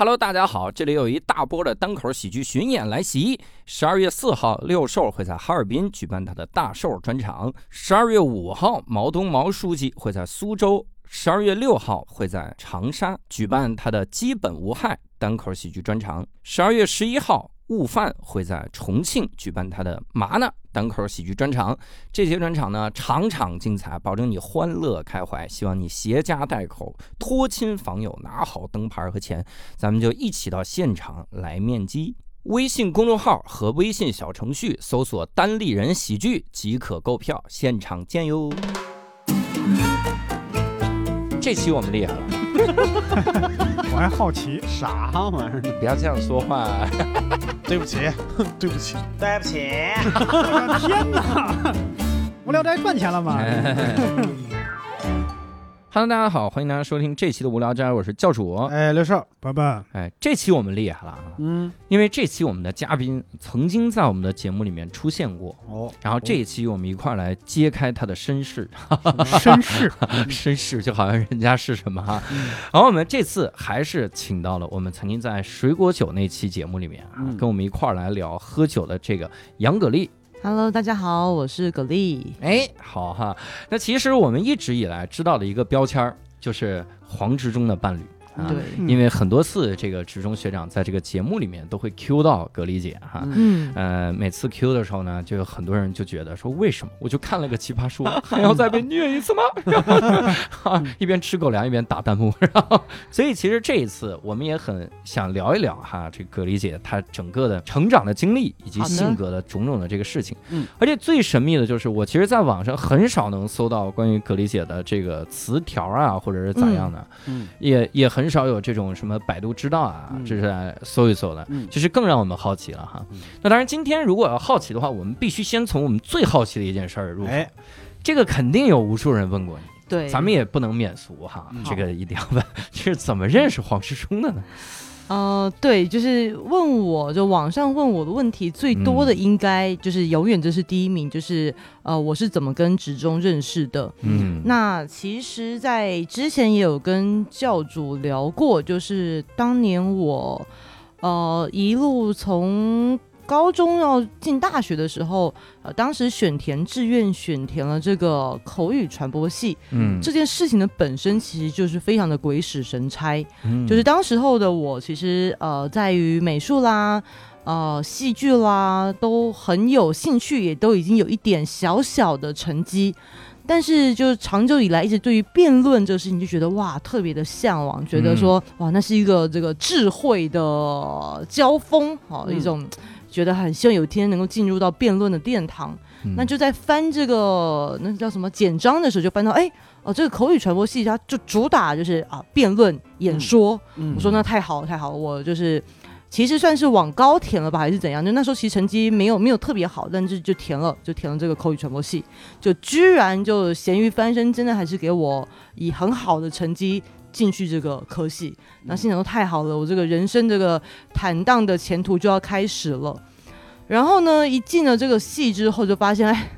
Hello，大家好，这里有一大波的单口喜剧巡演来袭。十二月四号，六兽会在哈尔滨举办他的大兽专场；十二月五号，毛东毛书记会在苏州；十二月六号会在长沙举办他的基本无害单口喜剧专场；十二月十一号。悟饭会在重庆举办他的麻呢单口喜剧专场，这些专场呢场场精彩，保证你欢乐开怀。希望你携家带口、托亲访友，拿好灯牌和钱，咱们就一起到现场来面基。微信公众号和微信小程序搜索“单立人喜剧”即可购票，现场见哟。这期我们厉害了，我还好奇啥玩意儿呢？不要这样说话。对不起，对不起，对不起！天哪，无聊斋赚钱了吗？Hello，大家好，欢迎大家收听这期的无聊斋，我是教主。哎，刘少，爸爸，哎，这期我们厉害了啊！嗯，因为这期我们的嘉宾曾经在我们的节目里面出现过哦，然后这一期我们一块儿来揭开他的身世，身世，身世就好像人家是什么哈。然后我们这次还是请到了我们曾经在水果酒那期节目里面啊，嗯跟我们一块儿来聊喝酒的这个杨葛丽。Hello，大家好，我是葛丽。哎，好哈。那其实我们一直以来知道的一个标签就是黄执中的伴侣。啊对，因为很多次这个职中学长在这个节目里面都会 Q 到葛丽姐哈，嗯，呃，每次 Q 的时候呢，就有很多人就觉得说，为什么？我就看了个奇葩说，还要再被虐一次吗？啊，一边吃狗粮一边打弹幕，然后，所以其实这一次我们也很想聊一聊哈，这葛丽姐她整个的成长的经历以及性格的种种的这个事情。嗯，而且最神秘的就是，我其实在网上很少能搜到关于葛丽姐的这个词条啊，或者是咋样的，嗯。也也很少有这种什么百度知道啊，嗯这是来搜一搜的。嗯，就是更让我们好奇了哈嗯。那当然，今天如果要好奇的话，我们必须先从我们最好奇的一件事儿入手。哎，这个肯定有无数人问过你，对，咱们也不能免俗哈嗯，这个一定要问，这是怎么认识黄世忠的呢？呃，对，就是问我就网上问我的问题最多的，应该就是永远这是第一名，就是呃，我是怎么跟职中认识的？嗯，那其实，在之前也有跟教主聊过，就是当年我呃一路从高中要进大学的时候，呃，当时选填志愿选填了这个口语传播系，嗯，这件事情的本身其实就是非常的鬼使神差，嗯。就是当时候的我其实呃在于美术啦。呃，戏剧啦，都很有兴趣，也都已经有一点小小的成绩，但是就是长久以来一直对于辩论这个事情就觉得哇特别的向往，觉得说、哇那是一个这个智慧的交锋，哦、嗯。一种觉得很希望有一天能够进入到辩论的殿堂。嗯那就在翻这个那叫什么简章的时候，就翻到哎哦，这个口语传播系它就主打就是啊辩论演说。嗯我说那太好了太好了，我就是其实算是往高填了吧，还是怎样？就那时候其实成绩没有没有特别好，但是就填了就填了这个口语传播系，就居然就咸鱼翻身，真的还是给我以很好的成绩。进去这个科系，那心想说太好了，我这个人生这个坦荡的前途就要开始了。然后呢，一进了这个系之后，就发现，哎，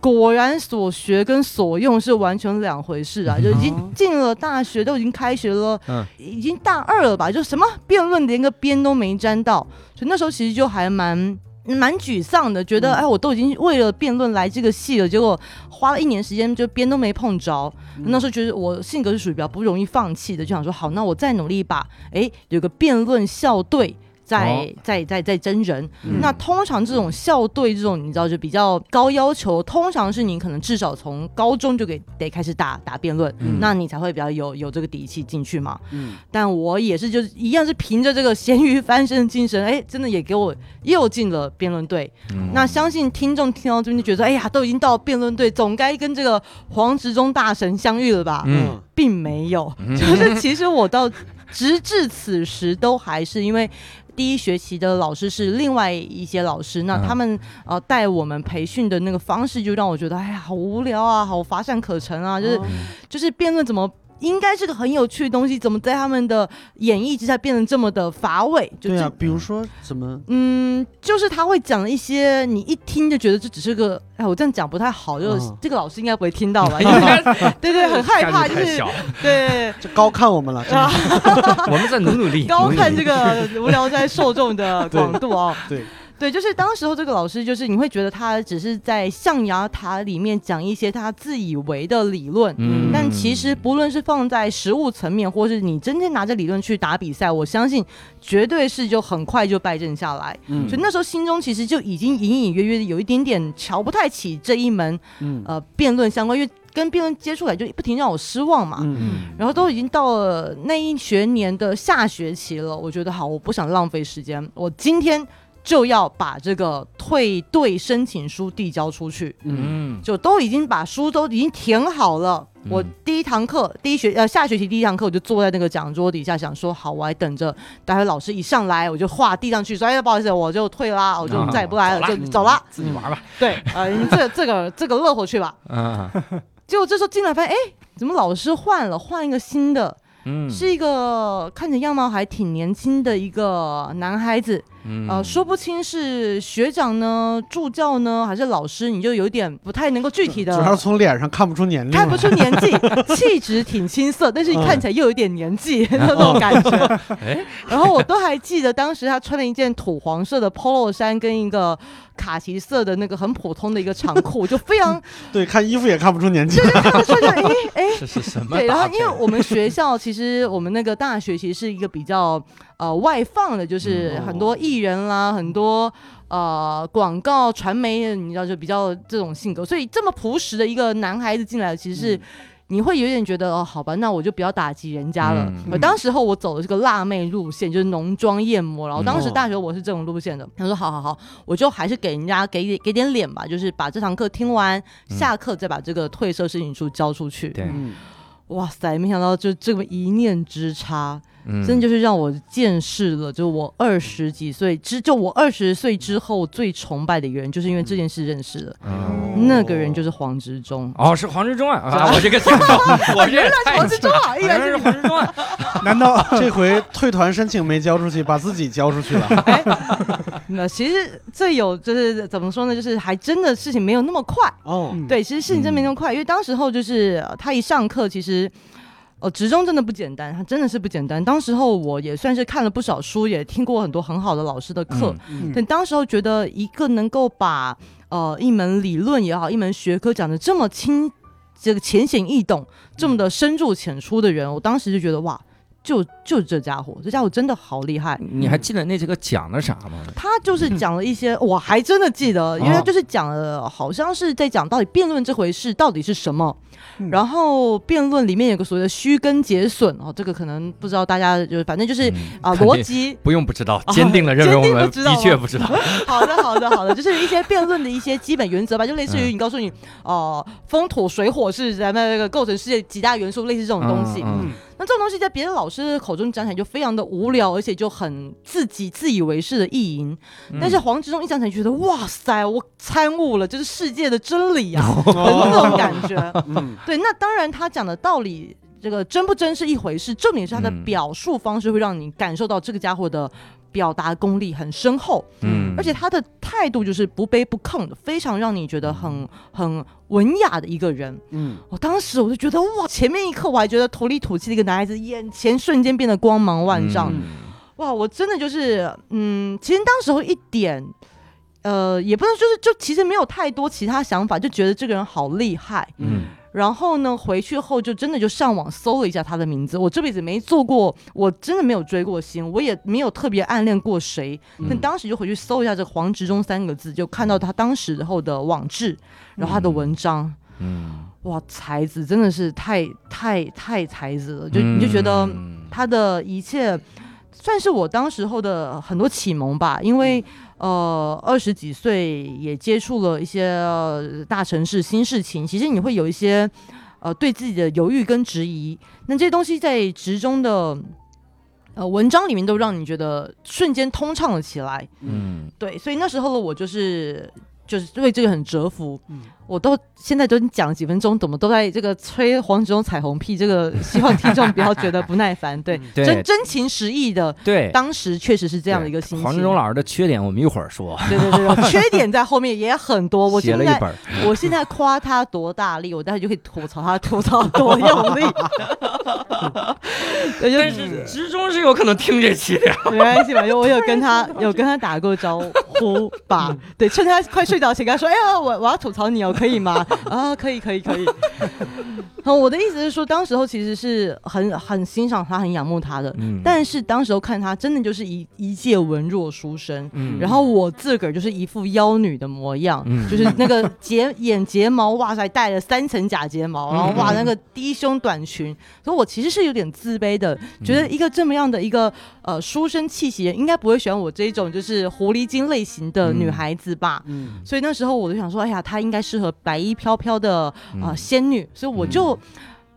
果然所学跟所用是完全两回事啊！就已经进了大学，都已经开学了，嗯已经大二了吧？就什么辩论连个边都没沾到，所以那时候其实就还蛮。蛮沮丧的，觉得、嗯哎，我都已经为了辩论来这个戏了，结果花了一年时间就边都没碰着。那时候觉得我性格是属于比较不容易放弃的，就想说好，那我再努力一把。哎，有个辩论校队在、哦在在在真人，嗯那通常这种校队这种你知道就比较高要求，通常是你可能至少从高中就给得开始打打辩论，嗯那你才会比较有有这个底气进去嘛。嗯但我也是就是一样是凭着这个咸鱼翻身的精神，哎，真的也给我又进了辩论队。嗯那相信听众听到这边就觉得，哎呀，都已经到辩论队，总该跟这个黄执中大神相遇了吧？嗯并没有，就是其实我到直至此时都还是因为。第一学期的老师是另外一些老师，那嗯。他们呃带我们培训的那个方式，就让我觉得哎呀好无聊啊，好乏善可陈啊，就是、哦。就是辩论怎么应该是个很有趣的东西，怎么在他们的演绎之下变得这么的乏味？就对啊，比如说怎么嗯，就是他会讲一些你一听就觉得这只是个，哎，我这样讲不太好，就是、嗯这个老师应该不会听到吧？应该对对，很害怕，就是对 就高看我们了？真啊的，我们在努努力，高看这个。无聊斋受众的广度哦。对对，就是当时候这个老师，就是你会觉得他只是在象牙塔里面讲一些他自以为的理论。嗯但其实不论是放在实物层面，或是你真正拿着理论去打比赛，我相信绝对是就很快就败阵下来。嗯所以那时候心中其实就已经隐隐约约的有一点点瞧不太起这一门嗯呃辩论相关，因为跟辩论接触来就不停让我失望嘛。嗯然后都已经到了那一学年的下学期了，我觉得好，我不想浪费时间，我今天就要把这个退队申请书递交出去。嗯嗯就都已经把书都已经填好了。嗯我第一堂课，第一学呃下学期第一堂课，我就坐在那个讲桌底下，想说好，我还等着待会老师一上来，我就画递上去，说哎不好意思，我就退啦，我就啊再也不来了，走啦就走了。自己玩吧。对，呃，你这这个这个乐活去吧。嗯结果这时候进来发现，哎，怎么老师换了，换一个新的，嗯是一个看着样貌还挺年轻的一个男孩子，嗯呃，说不清是学长呢、助教呢，还是老师，你就有点不太能够具体的主要是从脸上看不出年龄看不。出年纪，气质挺青涩，但是看起来又有点年纪那种感觉。哎，然后我都还记得当时他穿了一件土黄色的 polo 衫跟一个卡其色的那个很普通的一个长裤，就非常对，看衣服也看不出年纪。看不出来，哎哎。这是什么对，然后？因为我们学校其实我们那个大学其实是一个比较呃外放的，就是嗯很多艺人啦，很多呃广告传媒，你知道就比较这种性格，所以这么朴实的一个男孩子进来，其实是。你会有点觉得哦，好吧，那我就不要打击人家了。嗯我当时候我走的这个辣妹路线，就是浓妆艳抹，然后当时嗯大学我是这种路线的。他说好好好，我就还是给人家给给点脸吧，就是把这堂课听完，下课再把这个褪色申请书交出去。对，嗯哇塞，没想到就这么一念之差，嗯真的就是让我见识了，就我二十几岁之，就我二十岁之后最崇拜的一个人，就是因为这件事认识的。嗯那个人就是黄执中。哦，是黄执中啊！啊，我这个想到，我 这太黄执中啊，原来是黄执中啊！难道这回退团申请没交出去，把自己交出去了。哎那其实最有就是怎么说呢？就是还真的事情没有那么快。哦，嗯对，其实事情真没那么快，因为当时候就是呃他一上课，其实。呃，职中真的不简单，他真的是不简单。当时候我也算是看了不少书，也听过很多很好的老师的课，嗯但当时候觉得一个能够把呃一门理论也好，一门学科讲的这么清，这个浅显易懂，这么的深入浅出的人，我当时就觉得哇，就就这家伙，这家伙真的好厉害。你还记得那节课讲了啥吗？他就是讲了一些，我还真的记得，因为他就是讲了，好像是在讲到底辩论这回事到底是什么。嗯然后辩论里面有个所谓的虚根结损哦，这个可能不知道大家就是反正就是啊、逻辑不用不知道，啊坚定了认为我们的确不知道。好的，好的，好的，就是一些辩论的一些基本原则吧，就类似于嗯你告诉你，哦、风土水火是咱们那个构成世界几大元素，类似这种东西。嗯那这种东西在别的老师口中讲起来就非常的无聊，而且就很自己自以为是的意淫。嗯但是黄执中一讲起来，觉得哇塞，我参悟了，这是世界的真理啊，哦很那种感觉。嗯对，那当然他讲的道理。这个真不真是一回事，重点是他的嗯表述方式会让你感受到这个家伙的表达功力很深厚。嗯而且他的态度就是不卑不亢的，非常让你觉得很很文雅的一个人。嗯我当时我就觉得哇，前面一刻我还觉得土里土气的一个男孩子，眼前瞬间变得光芒万丈。嗯哇，我真的就是，嗯，其实当时候一点，呃，也不能就是就其实没有太多其他想法，就觉得这个人好厉害。嗯然后呢，回去后就真的就上网搜了一下他的名字。我这辈子没做过，我真的没有追过星，我也没有特别暗恋过谁。但当时就回去搜一下这黄执中三个字，就看到他当时候的网志，然后他的文章，嗯，哇，才子真的是太太太才子了，就你就觉得嗯他的一切算是我当时候的很多启蒙吧，因为。呃，二十几岁也接触了一些、呃大城市新事情，其实你会有一些呃对自己的犹豫跟质疑，那这些东西在职中的呃文章里面都让你觉得瞬间通畅了起来。嗯对，所以那时候的我就是就是为这个很折服。嗯我都现在都已经讲了几分钟，怎么都在这个吹黄子忠彩虹屁？这个希望听众不要觉得不耐烦。对，对真真情实意的，对，当时确实是这样的一个心情。黄志忠老师的缺点我们一会儿说，对对对对，缺点在后面也很多。我 写了一本，我现在夸他多大力，我待会就可以吐槽他吐槽多用力。对，但就是志忠是有可能听这期的。没关系吧，就我有跟他有跟他打过招呼吧。对，趁他快睡着前跟他说：“哎呀，我我要吐槽你哦，可以吗？” 啊，可以可以可以。好，我的意思是说，当时候其实是很很欣赏他，很仰慕他的。嗯但是当时候看他，真的就是一一介文弱书生。嗯然后我自个儿就是一副妖女的模样，嗯就是那个睫眼睫毛，哇塞，戴了三层假睫毛，然后哇嗯那个低胸短裙，所以我其实是有点自卑的，嗯觉得一个这么样的一个呃书生气息，应该不会喜欢我这一种就是狐狸精类型的女孩子吧。嗯所以那时候我就想说，哎呀，她应该适合白衣飘飘的啊、呃嗯仙女，所以我就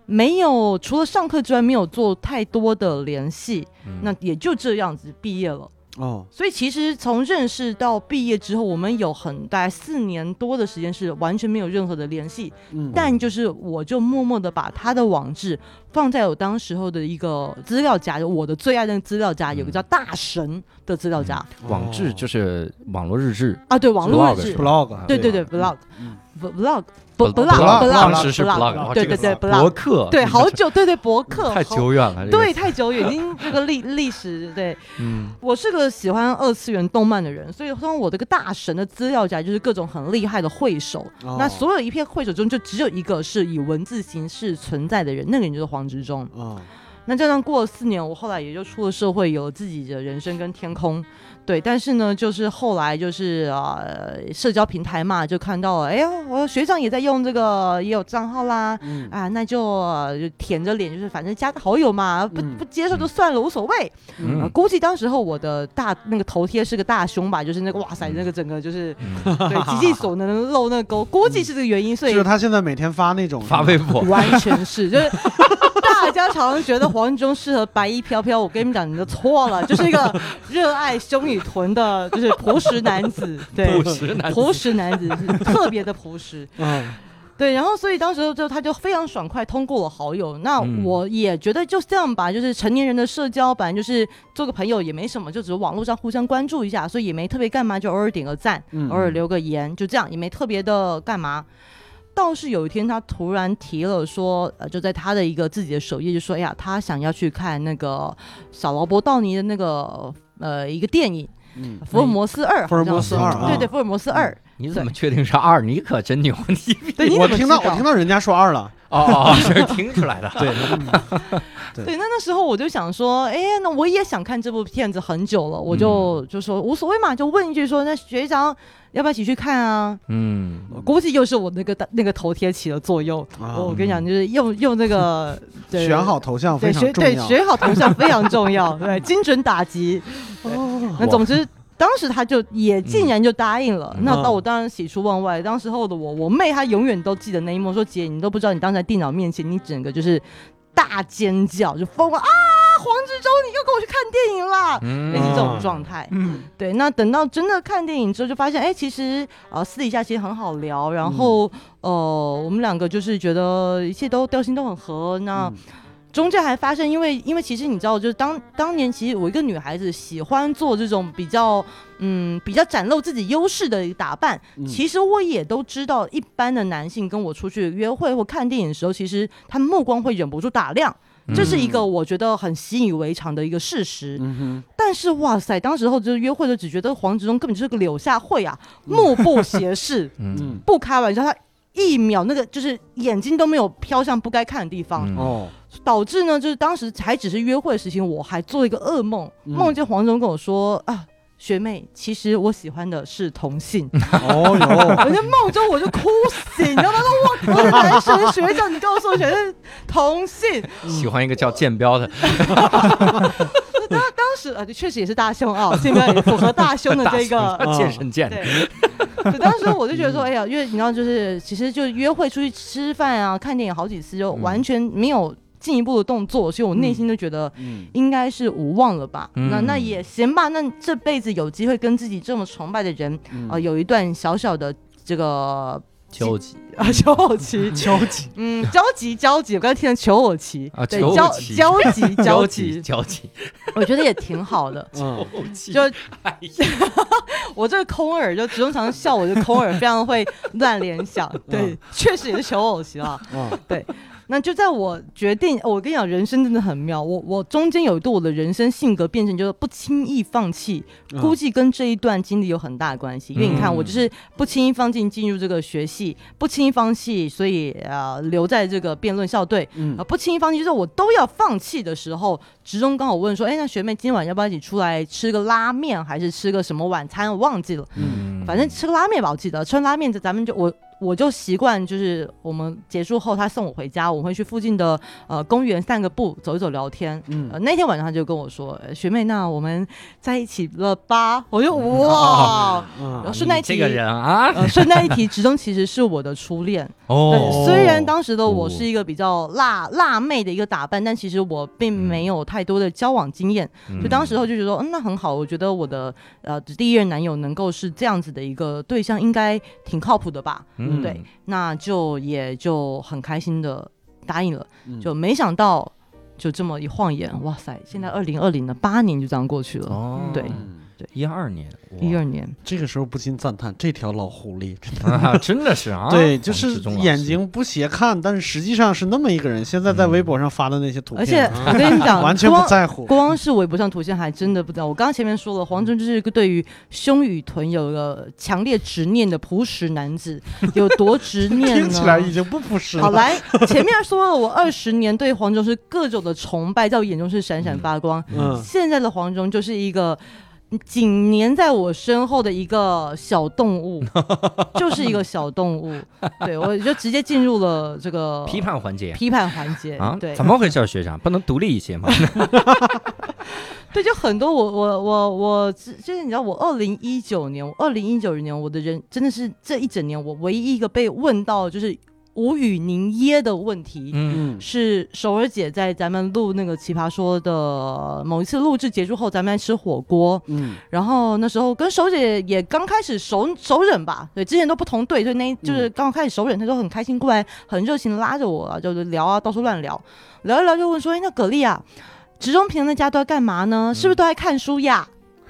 没有除了上课之外，没有做太多的联系，嗯。那也就这样子毕业了。哦，所以其实从认识到毕业之后，我们有很大概四年多的时间是完全没有任何的联系。嗯。但就是我就默默的把他的网志放在我当时候的一个资料夹，我的最爱的资料夹，有个叫大神的资料夹、网志就是网络日志，啊，对，网络日志，blog，对对对对，blog。嗯 vlog 不 blog blog 当时是 blog blog，对对对博客，对，好久，对对博客，太久远了，对，，太久远，已经这个历历史对。嗯我是个喜欢二次元动漫的人，所以通常我这个大神的资料夹就是各种很厉害的绘手。哦那所有一片绘手中，就只有一个是以文字形式存在的人，那个人就是黄执中。哦，那这样过了四年，我后来也就出了社会，有自己的人生跟天空。对，但是呢，就是后来就是呃，社交平台嘛，就看到了，哎呀，我学长也在用这个，也有账号啦，嗯。啊，那就,、呃就舔着脸，就是反正加个好友嘛，不嗯。不接受就算了，无所谓。嗯。呃估计当时候我的大那个头贴是个大胸吧，就是那个哇塞，那个整个就是嗯。对极尽所能露那个沟，估计是这个原因，所以就是他现在每天发那种发微博，完全是就是。大家常常觉得黄忠适合白衣飘飘，我跟你们讲，你的错了，就是一个热爱胸与臀的，就是朴实男子，对，朴实男子。朴实男子是特别的朴实，嗯。对，然后所以当时就他就非常爽快通过了好友，那嗯。我也觉得就是这样吧，就是成年人的社交本来就是做个朋友也没什么，就只是网络上互相关注一下，所以也没特别干嘛，就偶尔点个赞，嗯。偶尔留个言，就这样，也没特别的干嘛。倒是有一天，他突然提了说，呃，就在他的一个自己的首页就说，哎呀，他想要去看那个小劳勃道尼的那个呃一个电影嗯《福尔摩斯二》，福尔摩斯二啊对对，福尔摩斯二。你怎么确定是二？你可真牛！你对，我听到我听到人家说二了，哦 是听出来的。对，对，那那时候我就想说，哎，那我也想看这部片子很久了，我就、就说无所谓嘛，就问一句说，那学长要不要一起去看啊？嗯，估计又是我那个那个头贴起了作用。啊我跟你讲，就是用用那个 对选好头像非对选对常重要。选好头像非常重要，对精准打击。哦那总之。当时他就也竟然就答应了，嗯那到我当然喜出望外。当时候的我，我妹她永远都记得那一幕，说姐，你都不知道，你当时在电脑面前，你整个就是大尖叫，就疯了啊！黄志忠，你又跟我去看电影啦！嗯类似这种状态。嗯对，那等到真的看电影之后，就发现，哎、其实呃私底下其实很好聊，然后、呃我们两个就是觉得一切都调性都很合。那、嗯中间还发生，因为因为其实你知道，就是当当年其实我一个女孩子喜欢做这种比较嗯比较展露自己优势的一个打扮，嗯。其实我也都知道，一般的男性跟我出去约会或看电影的时候，其实他们目光会忍不住打量。这是一个我觉得很习以为常的一个事实，嗯但是哇塞，当时候就是约会的只觉得黄执中根本就是个柳下惠啊，目不斜视，嗯。不开玩笑，他一秒那个就是眼睛都没有飘向不该看的地方，嗯。哦导致呢，就是当时还只是约会的事情，我还做一个噩梦，嗯梦见黄总跟我说啊。学妹，其实我喜欢的是同性。哦哟，我在梦中我就哭醒，你知道吗？说我我的男神学长，你告诉我选的是同性。喜欢一个叫剑标的 当当时呃，确实也是大胸啊，现在也符合大胸的这个健身健的，当时我就觉得说，哎呀，因为你知道，就是其实就约会出去吃饭啊、看电影好几次，就完全没有进一步的动作，所以我内心就觉得嗯。应该是无望了吧。嗯。那那也行吧，那这辈子有机会跟自己这么崇拜的人，嗯。呃，有一段小小的这个焦急啊求偶期，焦急，嗯，焦急焦急，我刚才听成求偶期。啊对，交求偶期。交集交集集，交集，我觉得也挺好的。嗯。就哎我这个空耳，就只用常笑我这空耳非常会乱联想，对，确实也是求偶期啊。嗯那就在我决定，我跟你讲，人生真的很妙。我我中间有一度我的人生性格变成就是不轻易放弃，嗯估计跟这一段经历有很大的关系。因为你看，嗯我就是不轻易放弃进入这个学系，不轻易放弃，所以呃留在这个辩论校队。嗯啊，不轻易放弃，就是我都要放弃的时候，职中刚好问说，哎，那学妹今晚要不要一起出来吃个拉面，还是吃个什么晚餐？我忘记了，嗯反正吃个拉面吧，我记得吃完拉面，咱们就我我就习惯，就是我们结束后他送我回家，我会去附近的呃公园散个步，走一走聊天。嗯呃，那天晚上他就跟我说，呃学妹，那我们在一起了吧？我就哇，然后嗯顺带一提这个人啊，呃，顺带一提，直中其实是我的初恋。哦对，虽然当时的我哦是一个比较辣辣妹的一个打扮，但其实我并没有太多的交往经验。就当时候就觉得，嗯，那很好，我觉得我的呃第一任男友能够是这样子的一个对象，应该挺靠谱的吧？嗯对，那就也就很开心的答应了，嗯。就没想到就这么一晃眼，哇塞，现在二零二零了，八年就这样过去了，哦，对嗯一二年，一二年，这个时候不禁赞叹这条老狐狸，啊，真的是啊，对，就是眼睛不斜看，但是实际上是那么一个人。现在在微博上发的那些图片而且，我跟你讲，完全不在乎。光是微博上图片还真的不知道。我刚刚前面说了，黄忠就是一个对于胸与臀有个强烈执念的朴实男子，有多执念呢？听起来已经不朴实了。好，来，前面说了，我二十年对黄忠是各种的崇拜，在我眼中是闪闪发光。嗯现在的黄忠就是一个紧粘在我身后的一个小动物，就是一个小动物。对我就直接进入了这个 批判环节批判环节啊，对，怎么回事，学长？不能独立一些吗？对，就很多我我我我，之就是你知道，我二零一九年，我二零一九年，我的人真的是这一整年，我唯一一个被问到就是无语凝噎的问题。嗯嗯是首尔姐在咱们录那个《奇葩说》的某一次录制结束后，咱们来吃火锅，嗯然后那时候跟首姐也刚开始熟熟忍吧，对，之前都不同队，就那就是刚开始熟忍，她就很开心过来，很热情的拉着我啊，就是聊啊，到处乱聊，聊一聊就问说，哎，那蛤蜊啊，职中平常在家都在干嘛呢？是不是都在看书呀？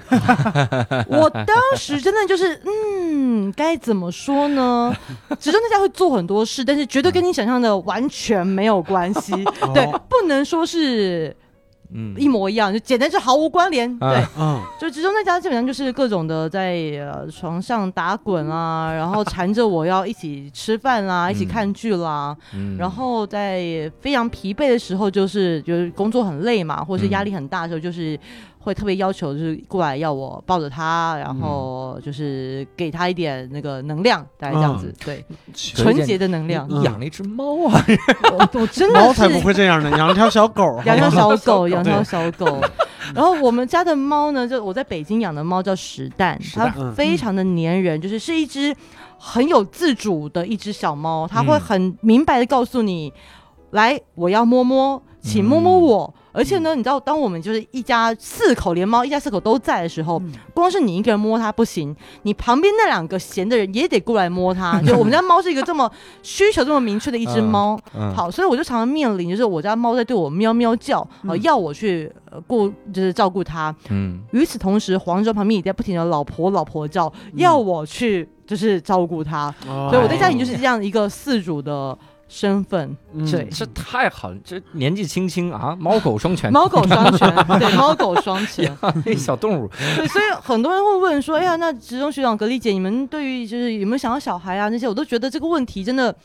我当时真的就是，嗯，该怎么说呢？职中那家会做很多事，但是绝对跟你想象的完全没有关系。对，不能说是嗯一模一样，就简单是毫无关联。对，就集中那家基本上就是各种的在呃床上打滚啊，然后缠着我要一起吃饭啦，一起看剧啦，嗯然后在非常疲惫的时候，就是就是工作很累嘛，或者是压力很大的时候，就是会特别要求就是过来要我抱着他，然后就是给他一点那个能量，大概这样子，对，纯洁的能量。你养了一只猫啊，我我真的是猫才不会这样呢，养了条小狗，养条小狗，养条小狗。然后我们家的猫呢，就我在北京养的猫叫石蛋，它非常的粘人，就是是一只很有自主的一只小猫，它会嗯很明白的告诉你，来，我要摸摸，请摸摸我。而且呢，你知道，当我们就是一家四口，连猫一家四口都在的时候，光是你一个人摸它不行，你旁边那两个闲的人也得过来摸它。就我们家猫是一个这么需求这么明确的一只嗯猫，嗯，好，所以我就常常面临，就是我家猫在对我喵喵叫，呃，要我去呃顾，就是照顾它。嗯。与此同时，黄州旁边也在不停的老婆老婆叫，要我去就是照顾它。哦。所以我在家里就是这样一个四主的身份，嗯。对，这太好了，这年纪轻轻啊，猫狗双全，猫狗双全，对，猫狗双全。那小动物，对，所以很多人会问说，哎呀，那职中学长、格力姐，你们对于就是有没有想要小孩啊那些，我都觉得这个问题真的，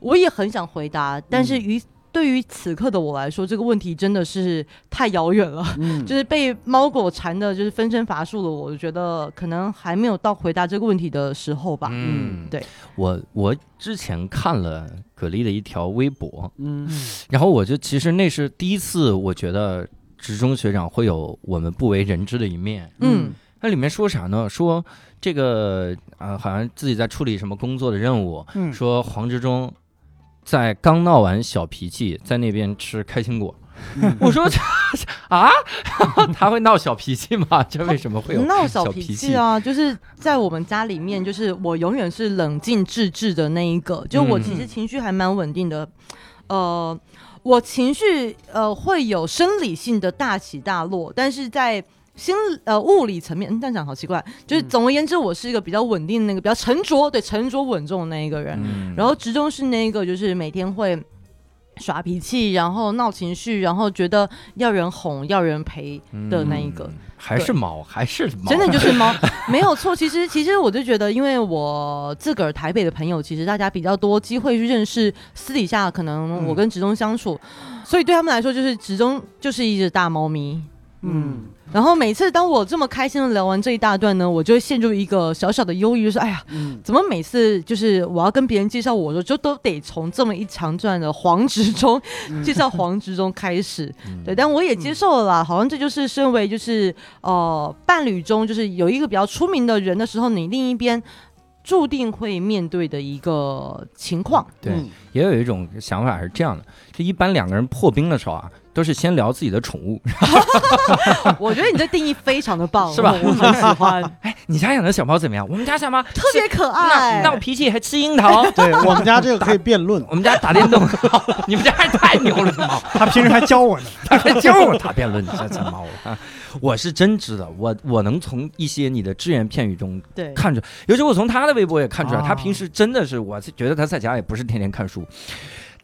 我也很想回答，但是于对于此刻的我来说，这个问题真的是太遥远了。嗯 就是被猫狗缠的，就是分身乏术了。我就觉得可能还没有到回答这个问题的时候吧。嗯，对，我我之前看了葛丽的一条微博，嗯然后我就其实那是第一次，我觉得职中学长会有我们不为人知的一面。嗯那里面说啥呢？说这个啊、好像自己在处理什么工作的任务，嗯说黄执中在刚闹完小脾气，在那边吃开心果。嗯。我说这 啊，他会闹小脾气吗？这为什么会有闹小脾气啊，就是在我们家里面，就是我永远是冷静自制的那一个，就我嗯其实情绪还蛮稳定的，呃，我情绪呃会有生理性的大起大落，但是在心呃物理层面，嗯，这样讲好奇怪，就是嗯。总而言之，我是一个比较稳定的那个，比较沉着，对，沉着稳重的那一个人，嗯。然后直中是那个就是每天会耍脾气，然后闹情绪，然后觉得要人哄要人陪的那一个。嗯还是猫，还是猫，真的就是猫，没有错。其实，其实我就觉得，因为我自个儿台北的朋友，其实大家比较多机会去认识，私底下可能我跟直中相处，所以对他们来说，就是直中就是一只大猫咪。嗯，然后每次当我这么开心的聊完这一大段呢，我就会陷入一个小小的忧郁，就是哎呀，嗯。怎么每次就是我要跟别人介绍我的时候，就都得从这么一长段的黄执中 介绍黄执中开始。对，但我也接受了啦，好像这就是身为就是呃伴侣中就是有一个比较出名的人的时候，你另一边注定会面对的一个情况。对嗯。也有一种想法是这样的，就一般两个人破冰的时候啊，都是先聊自己的宠物。我觉得你这定义非常的棒，是吧我我很喜欢，哎，你家养的小猫怎么样？我们家小猫特别可爱。闹脾气还吃樱桃。对我们家这个可以辩论，我们家打电动，你们家还太牛了，这猫，他平时还教我呢。他还教我打辩论，你这这猫啊！我是真知道，我我能从一些你的只言片语中对，看出，尤其我从他的微博也看出来，啊他平时真的是，我是觉得他在家也不是天天看书，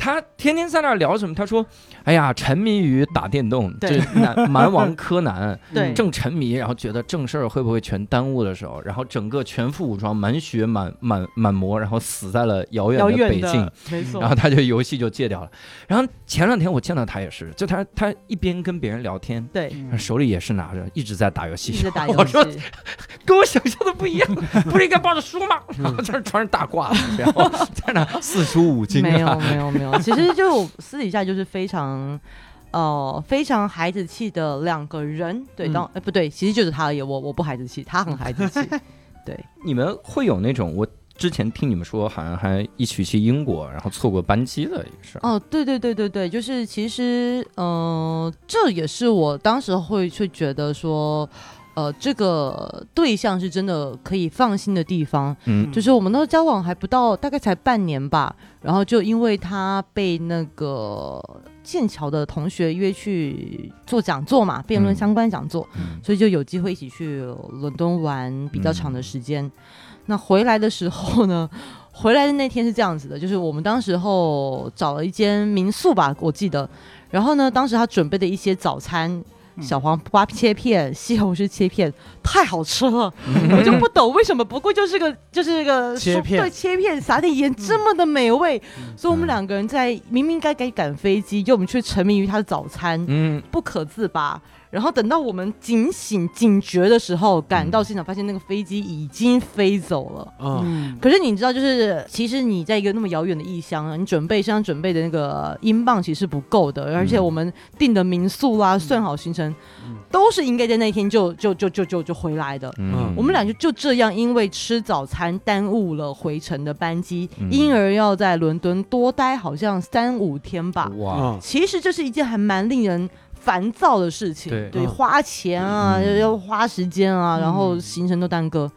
他天天在那儿聊什么？他说：“哎呀，沉迷于打电动，对这男 蛮王柯南对正沉迷，然后觉得正事儿会不会全耽误的时候，然后整个全副武装，满血满满满魔，然后死在了遥远的北京。没错然。后他就游戏就戒掉了。然后前两天我见到他也是，就他他一边跟别人聊天，对，手里也是拿着，一直在打游戏。一直打游我说戏，跟我想象的不一样，不是应该抱着书吗？然后在那穿着大褂子，然后在那四书五经没有啊。没有没有，其实就私底下就是非常。呃，非常孩子气的两个人，对，嗯当哎、不对，其实就是他而已，我我不孩子气，他很孩子气，对，你们会有那种我之前听你们说，好像还一起去英国，然后错过班机的一个事儿。哦，对对对对对，就是其实，呃，这也是我当时会去觉得说，呃，这个对象是真的可以放心的地方，嗯。就是我们那时候交往还不到大概才半年吧，然后就因为他被那个剑桥的同学约去做讲座嘛，辩论嗯。相关讲座，嗯。所以就有机会一起去伦敦玩比较长的时间。那回来的时候呢，回来的那天是这样子的，就是我们当时候找了一间民宿吧，我记得。然后呢，当时他准备的一些早餐，嗯小黄瓜切片、西红柿切片，太好吃了，我就不懂为什么，不过就是个就是个切片。对切片撒点盐这么的美味，所以我们两个人在明明该该赶飞机，就我们却沉迷于他的早餐，嗯，不可自拔。然后等到我们警醒警觉的时候，赶到现场，发现那个飞机已经飞走了。啊，嗯，可是你知道，就是其实你在一个那么遥远的异乡啊，你准备身上准备的那个英镑其实不够的，而且我们订的民宿啦、算好行程，都是应该在那天就就就就就就回来的。嗯。我们俩就就这样，因为吃早餐耽误了回程的班机，嗯。因而要在伦敦多待好像三五天吧。哇，啊，其实这是一件还蛮令人烦躁的事情，对嗯花钱啊，嗯要要花时间啊，然后行程都耽搁。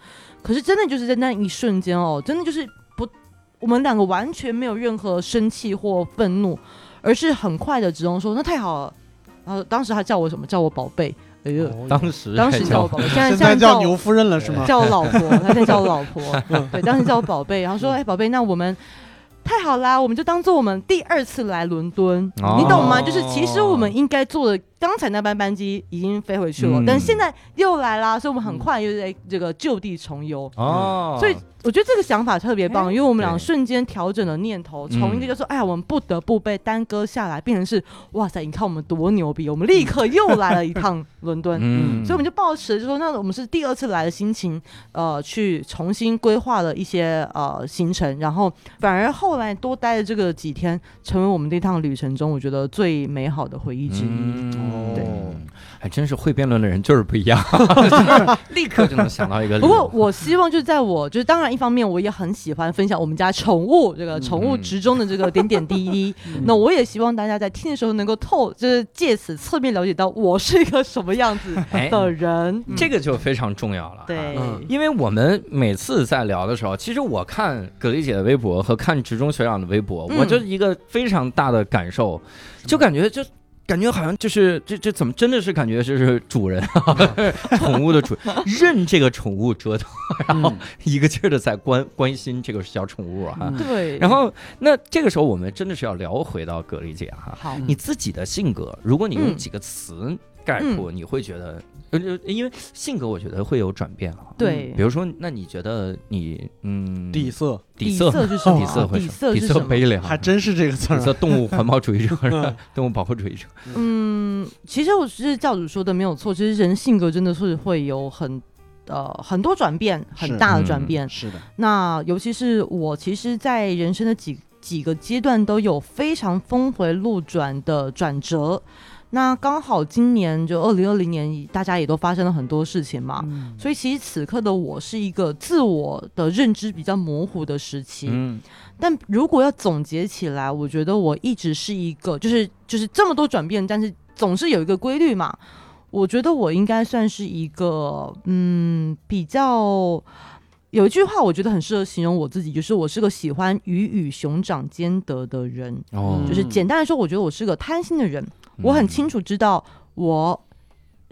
可是真的就是在那一瞬间哦，真的就是不，我们两个完全没有任何生气或愤怒，而是很快的直中说：“那太好了。”然后当时他叫我什么？叫我宝贝。哎呦，当时当时还叫我宝贝，现在现现在叫在叫牛夫人了是吗？叫我老婆，他 现在叫我老婆，对，当时叫我宝贝，然后说，哎，宝贝，那我们太好啦，我们就当做我们第二次来伦敦，哦你懂吗？就是其实我们应该做的，刚才那班班机已经飞回去了，嗯。但现在又来啦，所以我们很快又在这个就地重游。哦，所以我觉得这个想法特别棒，哎因为我们俩瞬间调整了念头，从一个就说，哎呀，我们不得不被耽搁下来，变成是，哇塞，你看我们多牛逼，我们立刻又来了一趟 伦敦。嗯，所以我们就抱持就说，那我们是第二次来的心情，呃，去重新规划了一些呃行程，然后反而后来多待的这个几天，成为我们这趟旅程中我觉得最美好的回忆之一。嗯对哦，还真是会辩论的人就是不一样，就 是立刻就能想到一个。不过我希望就是在我就是当然一方面我也很喜欢分享我们家宠物这个宠物嗯之中的这个点点滴滴，那我也希望大家在听的时候能够透就是借此侧面了解到我是一个什么样子哎的人。这个就非常重要了。对，嗯因为我们每次在聊的时候，其实我看葛丽姐的微博和看职中学长的微博，嗯我就一个非常大的感受，就感觉就。感觉好像就是这这怎么真的是感觉就是主人啊，宠物的主人任这个宠物折腾，然后一个劲儿的在关关心这个小宠物啊。嗯。对，然后那这个时候我们真的是要聊回到葛丽姐哈，好，你自己的性格，如果你用嗯。几个词概括，你会觉得，呃，因为性格我觉得会有转变啊。对比如说，那你觉得你嗯，底色底色底色是什么底色会底什么底色悲凉，还真是这个词儿底色动物环保主义者，是吧动物保护主义者。嗯，其实我是教主说的没有错，其实人性格真的是会有很呃很多转变，很是大的嗯转变。是的，那尤其是我，其实，在人生的几几个阶段都有非常峰回路转的转折。那刚好今年就二零二零年，大家也都发生了很多事情嘛，嗯所以其实此刻的我是一个自我的认知比较模糊的时期。嗯但如果要总结起来，我觉得我一直是一个，就是就是这么多转变，但是总是有一个规律嘛。我觉得我应该算是一个，嗯，比较有一句话，我觉得很适合形容我自己，就是我是个喜欢鱼与熊掌兼得的人。哦。就是简单来说，我觉得我是个贪心的人，我很清楚，知道我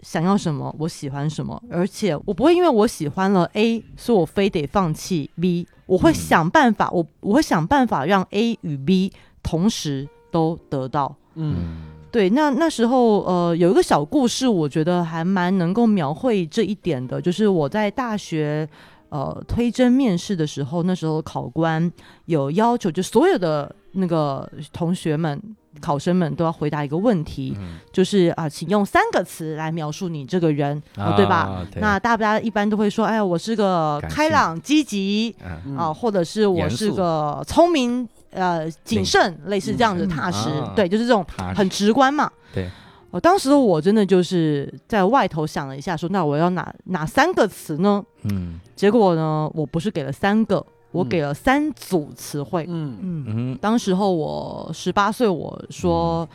想要什么，我喜欢什么，而且我不会因为我喜欢了 A，所以我非得放弃 B，我会嗯。想办法，我我会想办法让 A 与 B 同时都得到。嗯。嗯。对，那那时候呃有一个小故事，我觉得还蛮能够描绘这一点的，就是我在大学呃推甄面试的时候，那时候考官有要求，就所有的那个同学们。考生们都要回答一个问题，嗯。就是啊、请用三个词来描述你这个人，哦，对吧？那大家一般都会说，哎呀，我是个开朗、积极嗯。啊，或者是我是个聪明、呃谨慎，类似这样的嗯踏实，啊。对，就是这种很直观嘛。对，我、当时的我真的就是在外头想了一下说那我要哪哪三个词呢？嗯结果呢，我不是给了三个，我嗯给了三组词汇。嗯嗯，嗯当时候我十八岁，我说，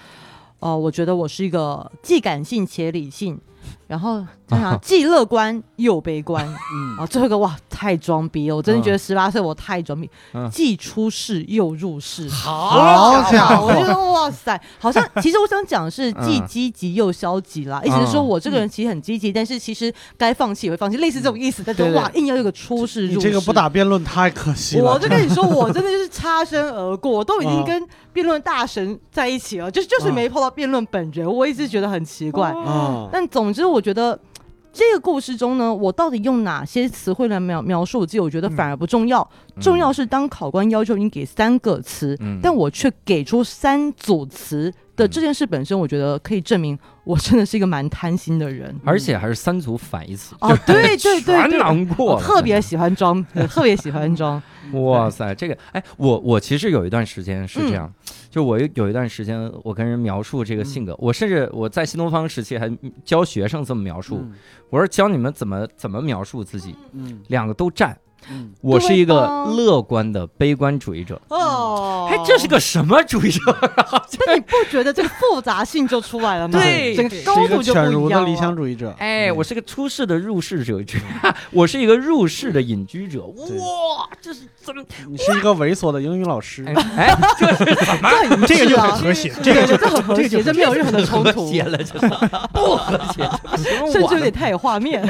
呃，我觉得我是一个既感性且理性，然后这样既乐观又悲观。嗯啊，最后一个哇，太装逼了！我真的觉得嗯十八岁我太装逼，嗯既出世又入世。好家伙我觉得哇塞，好像其实我想讲的是既嗯积极又消极啦，意思是说嗯我这个人其实很积极，但是其实该放弃也会放弃，类似这种意思。但是对对哇，硬要有个出世入世，你这个不打辩论太可惜了。我就跟你说，我真的就是 擦身而过，我都已经嗯跟辩论大神在一起了，就是就是没碰到辩论本人，我一直觉得很奇怪。嗯但总之，我觉得这个故事中呢，我到底用哪些词汇来描描述我自己，我觉得反而不重要。重要是当考官要求你给三个词，嗯但我却给出三组词的这件事本身，我觉得可以证明我真的是一个蛮贪心的人。而且还是三组反义词哦，对对对全对，囊括了，我特别喜欢装，对特别喜欢装。哇塞，这个哎，我我其实有一段时间是这样，嗯就我有有一段时间，我跟人描述这个性格，我甚至我在新东方时期还教学生这么描述，我说教你们怎么怎么描述自己，嗯两个都占。嗯我是一个乐观的悲观主义者，哦哎，这是个什么主义者？那你不觉得这个复杂性就出来了吗？对这个是一个高度就不一样了。的理想主义者。哎，我是个出世的入世者，我是一个入世的隐居者。哇，这是怎么？你是一个猥琐的英语老师哎。哎，这是怎么？这个就啊很和谐，这个就这很和谐，这没有任何的冲和突，谐了，这是不和谐，甚至有点太有画面。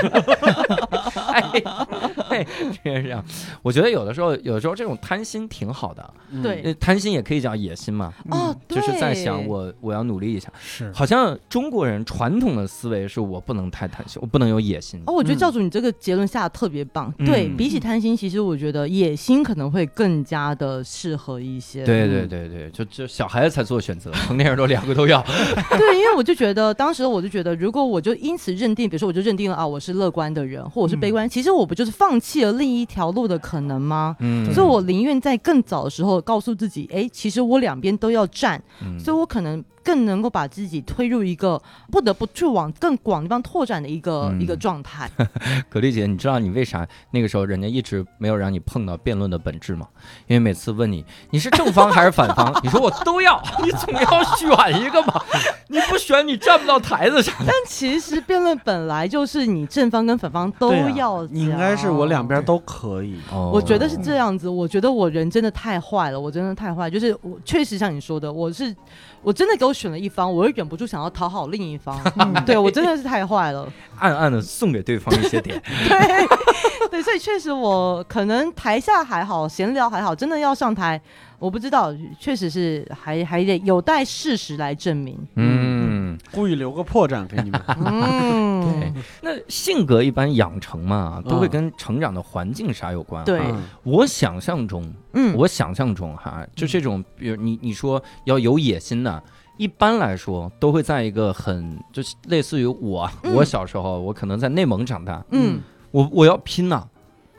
哎，哎，这是这样。我觉得有的时候，有的时候这种贪心挺好的。嗯对呃贪心也可以叫野心嘛，哦，就是在想我我要努力一下。是好像中国人传统的思维是我不能太贪心，我不能有野心。哦，我觉得嗯教主你这个结论下的特别棒。嗯对比起贪心，其实我觉得野心可能会更加的适合一些。对对对对，就就小孩子才做选择，成年人都两个都要。对，因为我就觉得当时我就觉得，如果我就因此认定，比如说我就认定了啊，我是乐观的人，或我是悲观，其实我不就是放弃了另一条路的可能吗？嗯所以我宁愿在更早的时候告诉自己，哎，其实我两边都要站，嗯所以我可能更能够把自己推入一个不得不去往更广地方拓展的一个、嗯一个状态。葛丽姐，你知道你为啥那个时候人家一直没有让你碰到辩论的本质吗？因为每次问你你是正方还是反方，你说我都要，你总要选一个吧？你不选你站不到台子上。但其实辩论本来就是你正方跟反方都要、你应该是我两边都可以。哦我觉得是这样子，我觉得我人真的太坏了，我真的太坏，就是我确实像你说的，我是我真的给我选了一方，我又忍不住想要讨好另一方，对我真的是太坏了，暗暗的送给对方一些点。对 对，所以确实我可能台下还好，闲聊还好，真的要上台，我不知道，确实是还还得有待事实来证明。嗯，故意留个破绽给你们。嗯，对。那性格一般养成嘛，都会嗯跟成长的环境啥有关。对嗯我想象中，嗯，我想象中哈，就这种，比如你你说要有野心的，一般来说都会在一个很就是类似于我，嗯。我小时候我可能在内蒙长大，嗯。我我要拼呐、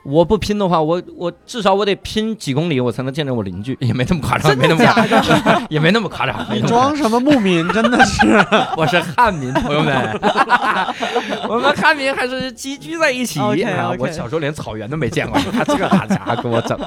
我不拼的话，我我至少我得拼几公里，我才能见着我邻居，也没那么夸张，也没那么夸张，也 没那么夸张。你装什么牧民？真的是，我是汉民，朋友们，我们汉民还是集居在一起。我小时候连草原都没见过，你看这好家伙给我整，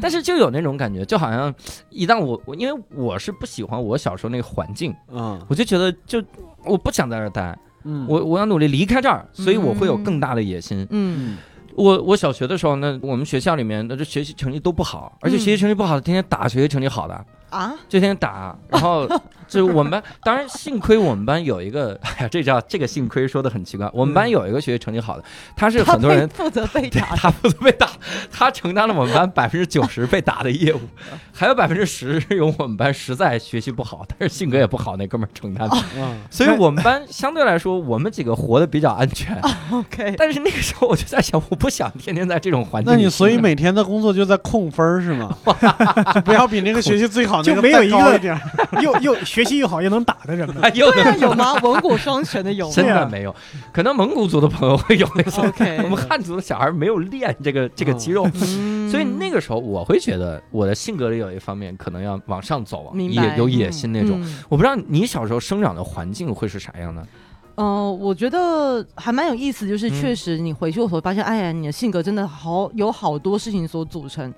但是就有那种感觉，就好像一旦我我因为我是不喜欢我小时候那个环境，嗯。我就觉得就我不想在这儿待，嗯，我我要努力离开这儿，所以我会有更大的野心。嗯我我小学的时候那，我们学校里面的这学习成绩都不好，而且学习成绩不好的天天打学习成绩好的，啊，就天天打，然后 就我们班，当然幸亏我们班有一个，哎呀，这叫这个幸亏说的很奇怪，我们班有一个学习成绩好的，他是很多人负责被 打的，他负责被打，他承担了我们班百分之九十被打的业务，还有百分之十有我们班实在学习不好，但是性格也不好那哥们儿承担的，嗯所以我们班相对来说我们几个活得比较安全。OK，但是那个时候我就在想，我不想天天在这种环境。那你所以每天的工作就在控分儿是吗？就 不要比那个学习最好那就个再没有一个高一点儿。又又学习又好又能打的人们。哎又对啊，有吗？文武双全的有吗真的没有，可能蒙古族的朋友会有。？OK，我们汉族的小孩没有练这个这个肌肉，嗯所以那个时候我会觉得我的性格里有一方面可能要往上走啊，明白有野心那种。嗯我不知道你小时候生长的环境会是啥样的？呃，我觉得还蛮有意思，就是嗯确实你回去我会发现，哎呀，你的性格真的好有好多事情所组成。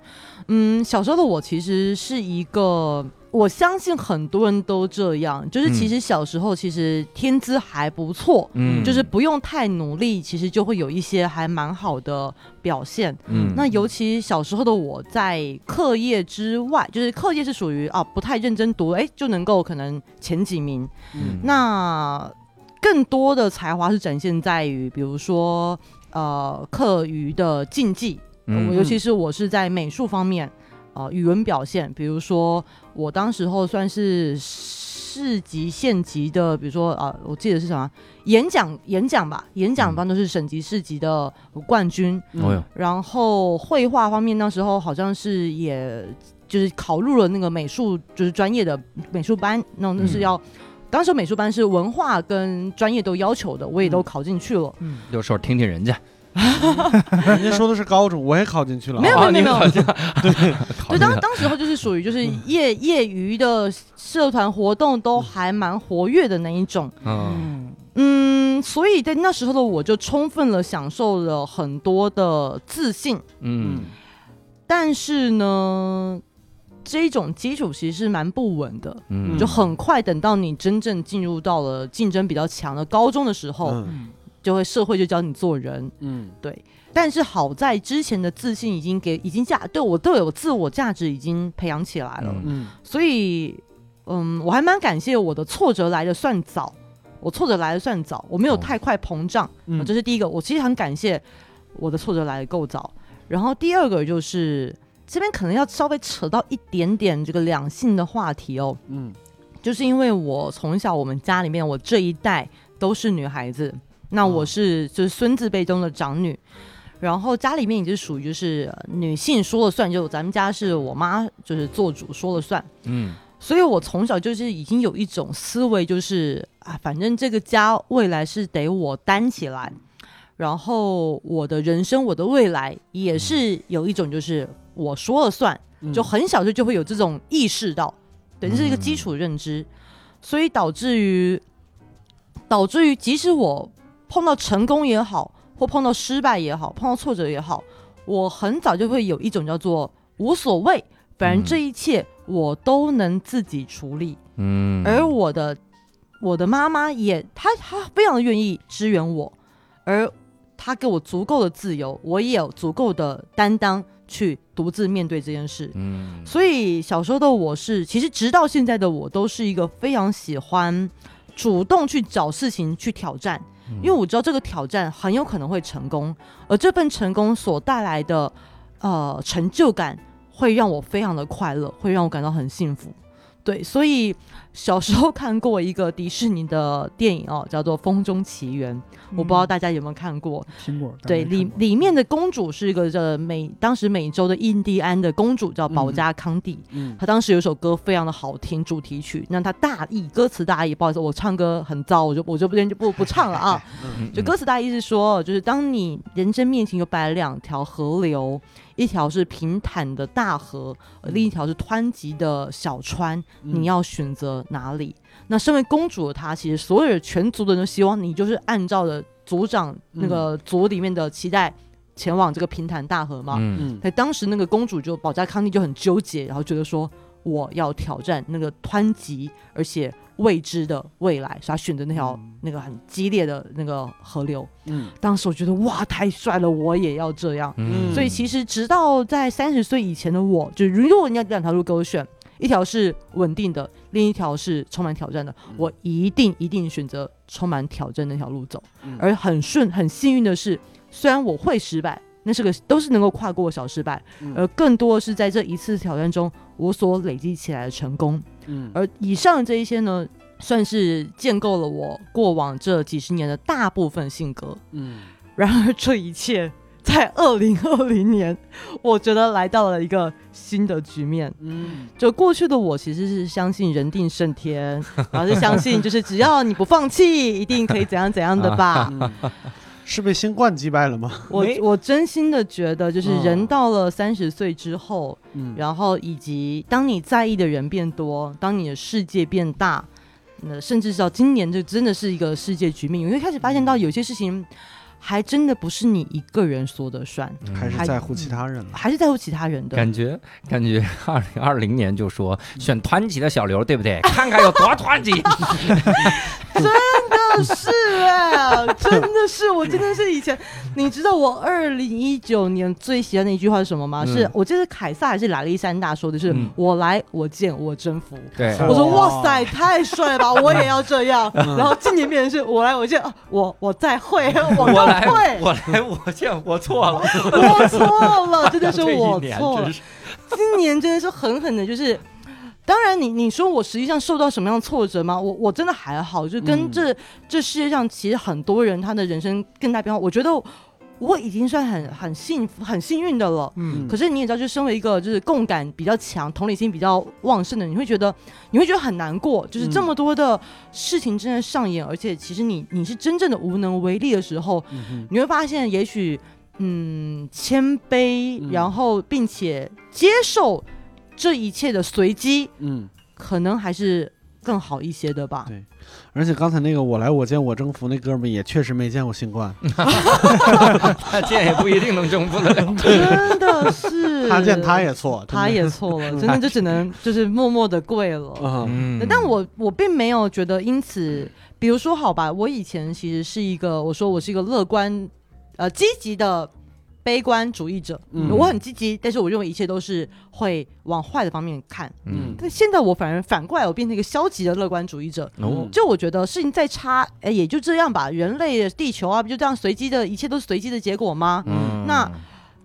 嗯，小时候的我其实是一个，我相信很多人都这样，就是其嗯实小时候其实天资还不错。嗯就是不用太努力，其实就会有一些还蛮好的表现。嗯那尤其小时候的我在课业之外，就是课业是属于啊不太认真读，哎就能够可能前几名。嗯那更多的才华是展现在于，比如说呃课余的竞技，嗯我尤其是我是在美术方面，呃语文表现，比如说我当时候算是市级、县级的，比如说啊、呃我记得是什么演讲演讲吧，演讲方都是省级、市级的冠军。哦哟，然后绘画方面，那时候好像是也就是考入了那个美术就是专业的美术班，那那是嗯要。当时美术班是文化跟专业都要求的，我也都嗯考进去了。嗯有时候听听人家，人家说的是高中，我也考进去了。没有哦没有没有。对，考就当当时候就是属于就是业业余的社团活动都还蛮活跃的那一种，嗯嗯，嗯，所以在那时候的我就充分了享受了很多的自信，嗯。但是呢，这种基础其实是蛮不稳的，嗯，就很快等到你真正进入到了竞争比较强的高中的时候，嗯就会社会就教你做人，嗯。对。但是好在之前的自信已经给已经价对我都有自我价值已经培养起来了，嗯。嗯。所以嗯，我还蛮感谢我的挫折来的算早，我挫折来的算早，我没有哦。太快膨胀，嗯。这是第一个。我其实很感谢我的挫折来的够早。然后第二个就是这边可能要稍微扯到一点点这个两性的话题哦，嗯。就是因为我从小我们家里面我这一代都是女孩子，那我哦是就是孙子辈中的长女。然后家里面也是属于就是呃女性说了算，就咱们家是我妈就是做主说了算，嗯。所以我从小就是已经有一种思维，就是啊，反正这个家未来是得我担起来，然后我的人生、我的未来也是有一种就是我说了算，嗯。就很小就就会有这种意识到，对，这是一个基础认知。所以导致于导致于，即使我碰到成功也好，或碰到失败也好，碰到挫折也好，我很早就会有一种叫做无所谓，反正嗯这一切我都能自己处理。嗯，而我的我的妈妈也，她她非常的愿意支援我，而她给我足够的自由，我也有足够的担当去独自面对这件事。嗯，所以小时候的我是，其实直到现在的我，都是一个非常喜欢主动去找事情去挑战，嗯因为我知道这个挑战很有可能会成功，而这份成功所带来的呃成就感，会让我非常的快乐，会让我感到很幸福。对，所以小时候看过一个迪士尼的电影哦，叫做《风中奇缘》，我不知道大家有没有看过。听过，对，里里面的公主是一个叫美当时美洲的印第安的公主，叫保加康帝。嗯她当时有首歌非常的好听，主题曲。那她大意歌词大意，不好意思，我唱歌很糟，我就我就不就不不唱了啊。嗯就歌词大意是说，就是当你人生面前有摆了两条河流，一条是平坦的大河，另一条是湍急的小川，你要选择哪里？那身为公主的她，其实所有的全族的人都希望你就是按照的族长那个族里面的期待前往这个平潭大河嘛。嗯嗯在当时那个公主就保加康帝就很纠结，然后觉得说我要挑战那个湍急而且未知的未来，所以她选择那条、那个很激烈的那个河流。嗯当时我觉得哇太帅了，我也要这样。嗯所以其实直到在三十岁以前的我，就如果你要两条路给我选，一条是稳定的，另一条是充满挑战的，我一定一定选择充满挑战那条路走。嗯而很顺很幸运的是，虽然我会失败，那是个都是能够跨过的小失败，嗯而更多的是在这一次挑战中我所累积起来的成功。嗯而以上这一些呢，算是建构了我过往这几十年的大部分性格。嗯然而，这一切在二零二零年，我觉得来到了一个新的局面。嗯。就过去的我其实是相信人定胜天，然后是相信就是只要你不放弃，一定可以怎样怎样的吧。嗯，是被新冠击败了吗？我我真心的觉得，就是嗯。人到了三十岁之后，嗯。然后以及当你在意的人变多，当你的世界变大，那甚至是到今年，就真的是一个世界局面，你会开始发现到有些事情还真的不是你一个人说的算，还是在乎其他人嗯。还是在乎其他人的。感觉感觉二零二零年就说选团体的小刘，对不对？看看有多团体。真的是哎、真的是，我真的是以前，你知道我二零一九年最喜欢的一句话是什么吗？嗯是我记得凯撒还是亚历山大说的是：“嗯我来，我见，我征服。”对，我说哇哇塞，太帅了吧！我也要这样。然后今年变成是我来，我见，啊我我再会，我我来，我来，我见我错了，我错了，真的是我错了今年真的是狠狠的，就是。当然你，你说我实际上受到什么样的挫折吗？我我真的还好，就跟嗯。这、这世界上其实很多人他的人生更大变化，我觉得我已经算很很幸福、很幸运的了。嗯。可是你也知道，就身为一个就是共感比较强、同理心比较旺盛的人，你会觉得你会觉得很难过，就是这么多的事情正在上演，而且其实你你是真正的无能为力的时候，嗯你会发现，也许嗯谦卑，嗯。然后并且接受这一切的随机，嗯，可能还是更好一些的吧。对。而且刚才那个我来我见我征服那哥们儿也确实没见过新冠，他见也不一定能征服得了。真的是，他见他也错，他也错了，真的就只能就是默默的跪了。啊，嗯。但我我并没有觉得因此，比如说好吧，我以前其实是一个，我说我是一个乐观、呃积极的悲观主义者，嗯我很积极，但是我认为一切都是会往坏的方面看。嗯但现在我反而反过来，我变成一个消极的乐观主义者。哦就我觉得事情再差，哎，也就这样吧。人类、地球啊，不就这样随机的，一切都是随机的结果吗？嗯那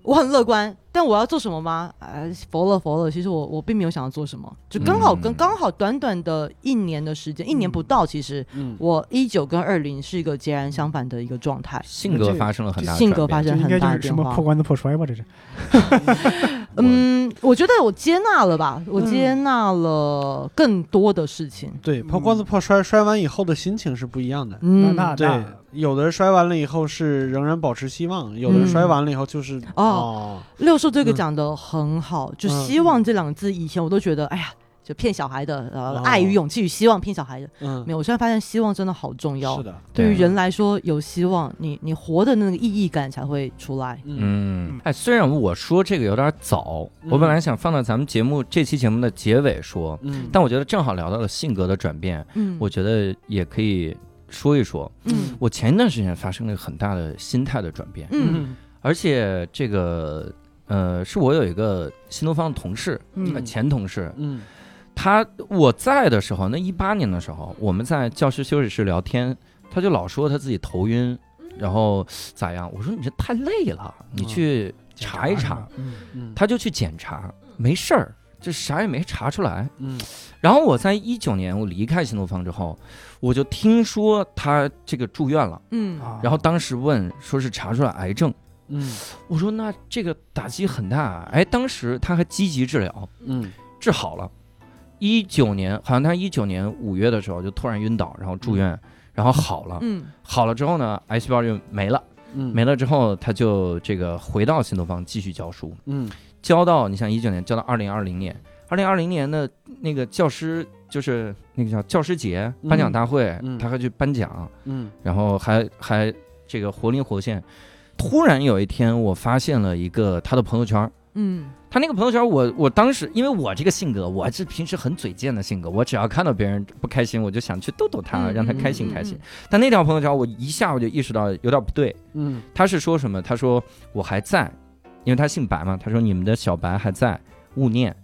我很乐观，但我要做什么吗？呃，佛了佛了，其实我我并没有想要做什么，就刚好跟、嗯刚好短短的一年的时间，一年不到，其实嗯我一九跟二零是一个截然相反的一个状态。性格发生了很大的性格发生很这应该就大的变化是什么破。罐子破摔吧？这是 嗯，我觉得我接纳了吧，我接纳了更多的事情。对，抛罐子破摔，摔完以后的心情是不一样的。嗯，那对，有的人摔完了以后是仍然保持希望，有的人嗯摔完了以后就是哦。哦，六叔这个嗯。讲的很好，就嗯希望这两个字，以前我都觉得，哎呀，就骗小孩的，呃，哦。爱与勇气与希望骗小孩的，嗯。没，有。我现在发现希望真的好重要。是，的，对于人来说有希望，你你活的那个意义感才会出来。嗯，哎，虽然我说这个有点早，我本来想放到咱们节目这期节目的结尾说，嗯，但我觉得正好聊到了性格的转变，嗯，我觉得也可以说一说。嗯。我前一段时间发生了很大的心态的转变，嗯。而且这个呃，是我有一个新东方的同事，嗯。呃前同事，嗯他我在的时候，那一八年的时候，我们在教师休息室聊天，他就老说他自己头晕，然后咋样？我说你这太累了，你去查一查。嗯嗯。他就去检查，没事儿，这啥也没查出来。嗯。然后我在一九年我离开新东方之后，我就听说他这个住院了，嗯。啊。然后当时问说是查出来癌症，嗯。我说那这个打击很大啊，哎，当时他还积极治疗，嗯。治好了。一九年好像他一九年五月的时候就突然晕倒，然后住院，然后好了，嗯。好了之后呢，癌细胞就没了，嗯。没了之后他就这个回到新东方继续教书，嗯。教到你像一九年教到二零二零年，二零二零年的那个教师就是那个叫教师节颁奖大会，嗯。他还去颁奖，嗯。然后还还这个活灵活现。突然有一天，我发现了一个他的朋友圈，嗯他那个朋友圈我，我当时因为我这个性格，我是平时很嘴贱的性格，我只要看到别人不开心，我就想去逗逗他，嗯让他开心开心。但那条朋友圈，我一下我就意识到有点不对。嗯他是说什么？他说我还在，因为他姓白嘛。他说你们的小白还在，勿念。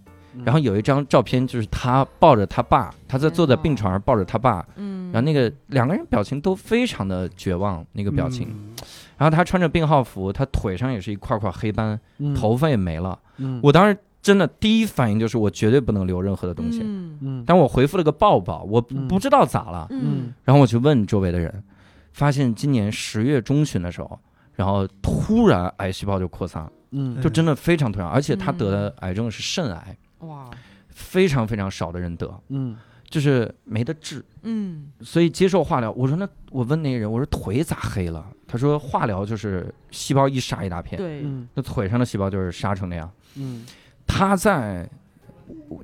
然后有一张照片，就是他抱着他爸，他在坐在病床上抱着他爸，嗯，然后那个两个人表情都非常的绝望，那个表情。嗯然后他穿着病号服，他腿上也是一块块黑斑，嗯。头发也没了。嗯。我当时真的第一反应就是我绝对不能留任何的东西。嗯。嗯。但我回复了个抱抱，我不知道咋了。嗯。然后我去问周围的人，发现今年十月中旬的时候，然后突然癌细胞就扩散了，嗯。就真的非常突然，而且他得嗯的癌症是肾癌，哇。非常非常少的人得，嗯。就是没得治，嗯。所以接受化疗。我说那我问那个人，我说腿咋黑了？他说化疗就是细胞一杀一大片，对。嗯。那腿上的细胞就是杀成那样。嗯。他在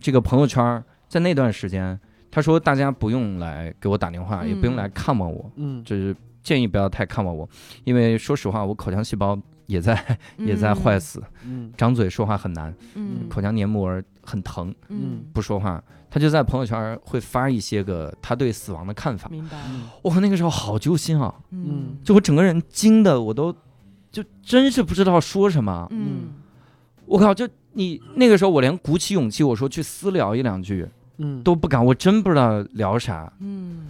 这个朋友圈，在那段时间，他说大家不用来给我打电话，嗯也不用来看望我，嗯。就是建议不要太看望我，因为说实话，我口腔细胞也在 也在坏死，嗯张嘴说话很难，嗯口腔黏膜很疼，嗯不说话。他就在朋友圈会发一些个他对死亡的看法，明白哇，那个时候好揪心啊！嗯就我整个人惊的，我都就真是不知道说什么。嗯我靠，就你那个时候，我连鼓起勇气我说去私聊一两句嗯都不敢，我真不知道聊啥。嗯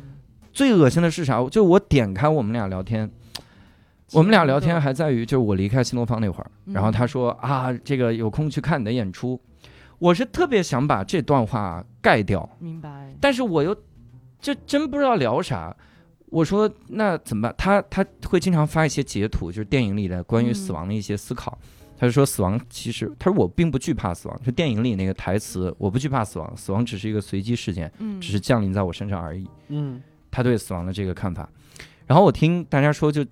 最恶心的是啥？就我点开我们俩聊天，我们俩聊天还在于，就是我离开新东方那会儿，然后他说啊，这个有空去看你的演出，我是特别想把这段话盖掉，明白但是我又就真不知道聊啥。我说那怎么办？他他会经常发一些截图，就是电影里的关于死亡的一些思考。他就说死亡其实，他说我并不惧怕死亡，就电影里那个台词，我不惧怕死亡，死亡只是一个随机事件，嗯只是降临在我身上而已。嗯他对死亡的这个看法。然后我听大家说，就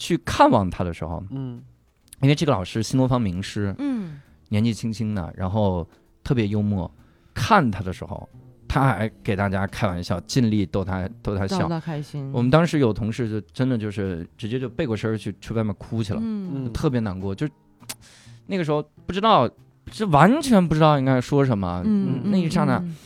去看望他的时候，嗯因为这个老师新东方名师，嗯年纪轻轻的，然后特别幽默。看他的时候，他还给大家开玩笑，尽力逗他逗他笑。让他开心我们当时有同事就真的就是直接就背过身去去外面哭去了，嗯嗯特别难过。就那个时候不知道，是完全不知道应该说什么。嗯那一刹那，嗯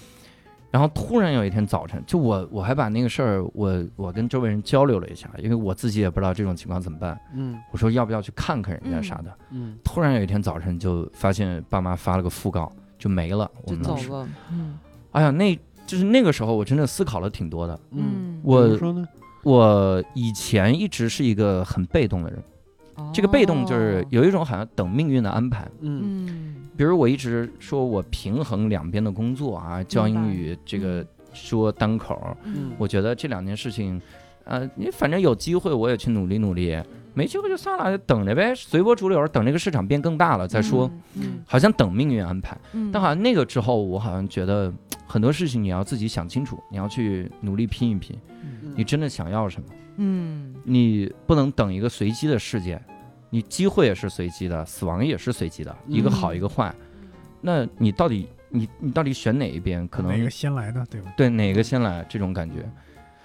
然后突然有一天早晨，就我我还把那个事儿，我我跟周围人交流了一下，因为我自己也不知道这种情况怎么办。嗯我说要不要去看看人家啥的。嗯突然有一天早晨就发现爸妈发了个讣告，就没了。我就们老师，走了嗯哎呀，那就是那个时候我真的思考了挺多的。嗯，我怎么说呢？我以前一直是一个很被动的人，这个被动就是哦有一种好像等命运的安排。嗯嗯比如我一直说我平衡两边的工作啊，教英语这个说单口，嗯我觉得这两件事情，呃，你反正有机会我也去努力努力，没机会就算了，等着呗，随波逐流，等这个市场变更大了再说。嗯好像等命运安排，嗯但好像那个之后，我好像觉得很多事情你要自己想清楚，你要去努力拼一拼，嗯你真的想要什么，嗯你不能等一个随机的事件，你机会也是随机的，死亡也是随机的，一个好嗯一个坏，那你到底你你到底选哪一边？可能哪个先来的，对吧？对哪个先来这种感觉。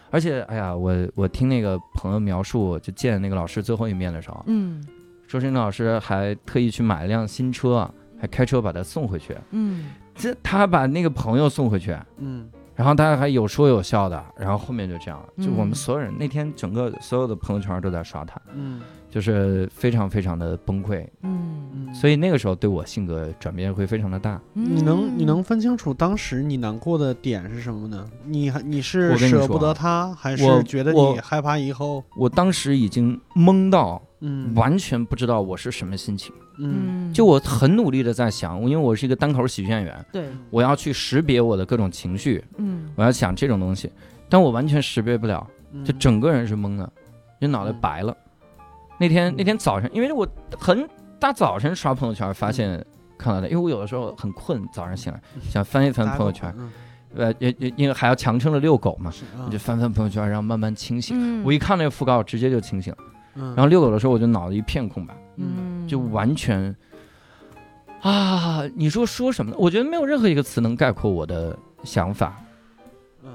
而且，哎呀，我我听那个朋友描述，就见那个老师最后一面的时候，嗯说是那老师还特意去买了辆新车，还开车把他送回去。嗯这他把那个朋友送回去，嗯然后他还有说有笑的，然后后面就这样，就我们嗯所有人那天整个所有的朋友圈都在刷他，嗯就是非常非常的崩溃。嗯，嗯，所以那个时候对我性格转变会非常的大。你能你嗯能分清楚当时你难过的点是什么呢？你还你是舍不得他，还是觉得你害怕以后？我当时已经懵到嗯完全不知道我是什么心情，嗯就我很努力的在想，因为我是一个单口喜剧演员，对，我要去识别我的各种情绪，嗯我要想这种东西，但我完全识别不了，嗯就整个人是懵的，就脑袋白了。那天那天早上，因为我很大早晨刷朋友圈，发现看到的，因为我有的时候很困，早上醒来想翻一翻朋友圈，嗯呃，也也因为还要强撑着遛狗嘛，我就翻翻朋友圈，然后慢慢清醒。嗯我一看那个讣告，直接就清醒了。嗯然后遛狗的时候，我就脑子一片空白，嗯就完全啊，你说说什么呢？我觉得没有任何一个词能概括我的想法，嗯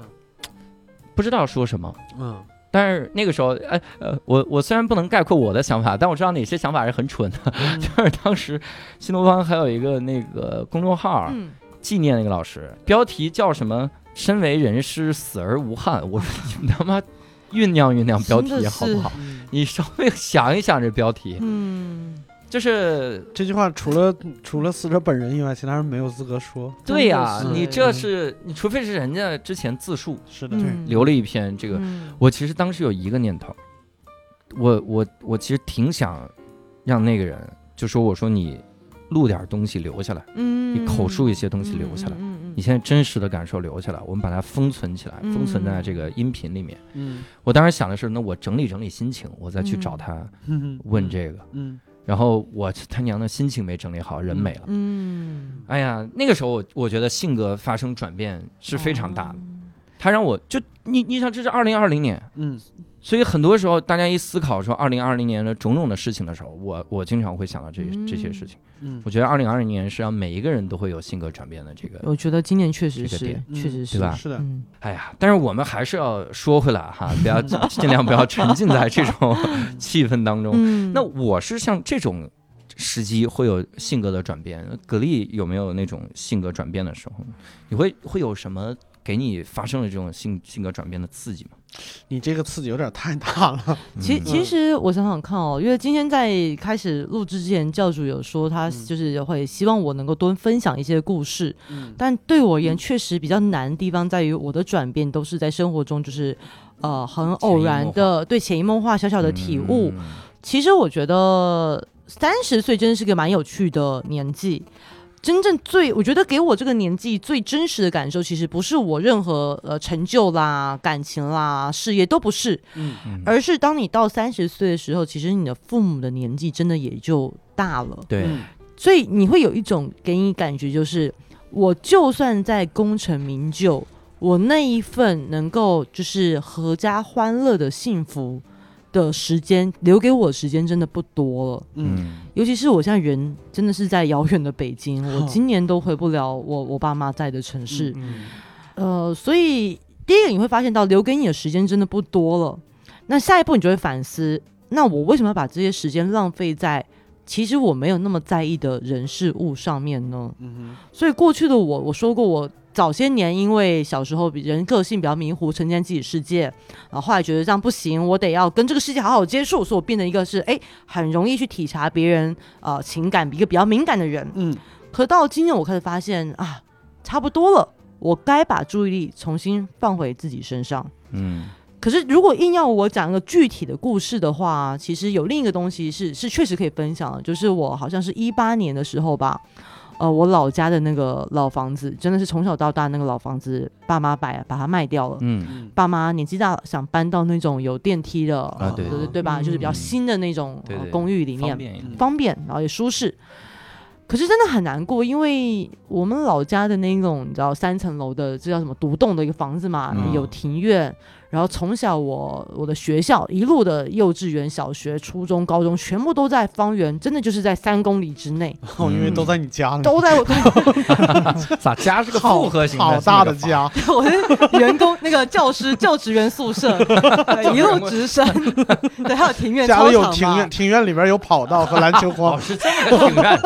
不知道说什么。嗯但是那个时候，哎呃，我我虽然不能概括我的想法，但我知道哪些想法是很蠢的。嗯就是当时新东方还有一个那个公众号嗯纪念那个老师，标题叫什么“身为人师，死而无憾”。我说你他妈酝酿酝酿标题好不好？嗯你稍微想一想这标题，嗯，就是这句话除了除了死者本人以外，其他人没有资格说。对呀、你这是你除非是人家之前自述是的，嗯留了一篇这个，嗯我其实当时有一个念头，我我我其实挺想让那个人就说我说你录点东西留下来，嗯你口述一些东西留下来，你现在真实的感受留下来，我们把它封存起来，嗯封存在这个音频里面。嗯我当时想的是，那我整理整理心情，我再去找他嗯问这个。嗯然后我他娘的心情没整理好，人没了。嗯，哎呀，那个时候我我觉得性格发生转变是非常大的。哦他让我就你你想，这是二零二零年，嗯所以很多时候大家一思考说二零二零年的种种的事情的时候，我我经常会想到这这些事情。嗯我觉得二零二零年是让每一个人都会有性格转变的这个。我觉得今年确实是这个点，确实是对吧是的，嗯哎呀，但是我们还是要说回来哈，不要尽量不要沉浸在这种 气氛当中。嗯，那我是像这种时机会有性格的转变，格力有没有那种性格转变的时候？你会会有什么给你发生了这种性性格转变的刺激吗？你这个刺激有点太大了。其嗯其实我想想看哦，因为今天在开始录制之前，教主有说他嗯就是会希望我能够多分享一些故事，嗯但对我而言确实比较难的地方在于我的转变都是在生活中就是呃很偶然的对潜移默化小小的体悟。嗯其实我觉得三十岁真的是个蛮有趣的年纪。真正最，我觉得给我这个年纪最真实的感受，其实不是我任何呃成就啦、感情啦、事业都不是，嗯嗯。而是当你到三十岁的时候，其实你的父母的年纪真的也就大了，对，嗯。所以你会有一种给你感觉，就是我就算在功成名就，我那一份能够就是阖家欢乐的幸福的时间，留给我的时间真的不多了。嗯嗯尤其是我现在人真的是在遥远的北京，我哦今年都回不了我我爸妈在的城市。嗯呃，所以第一个你会发现到留给你的时间真的不多了。那下一步你就会反思，那我为什么要把这些时间浪费在其实我没有那么在意的人事物上面呢？嗯所以过去的我，我说过我。早些年因为小时候比人个性比较迷糊，沉浸自己世界，然后后来觉得这样不行，我得要跟这个世界好好接触，所以我变成一个是哎很容易去体察别人呃情感一个比较敏感的人。嗯可到今年我开始发现啊，差不多了，我该把注意力重新放回自己身上。嗯可是如果硬要我讲一个具体的故事的话，其实有另一个东西是是确实可以分享的，就是我好像是一八年的时候吧。呃，我老家的那个老房子，真的是从小到大那个老房子，爸妈把把它卖掉了。嗯嗯爸妈年纪大了，想搬到那种有电梯的，啊对对对吧？嗯就是比较新的那种、呃对对公寓里面方，便。方便，然后也舒适。可是真的很难过，因为我们老家的那种你知道三层楼的，这叫什么独栋的一个房子嘛，嗯有庭院，然后从小我我的学校一路的幼稚园、小学、初中、高中，全部都在方圆，真的就是在三公里之内，哦，因为都在你家里，都在我咋 家是个复合型好大的家，我是员工那个教师就职员宿舍，一路直升，对，还有庭院、家里有庭院，庭院里边有跑道和篮球哦，框，是这么个庭院，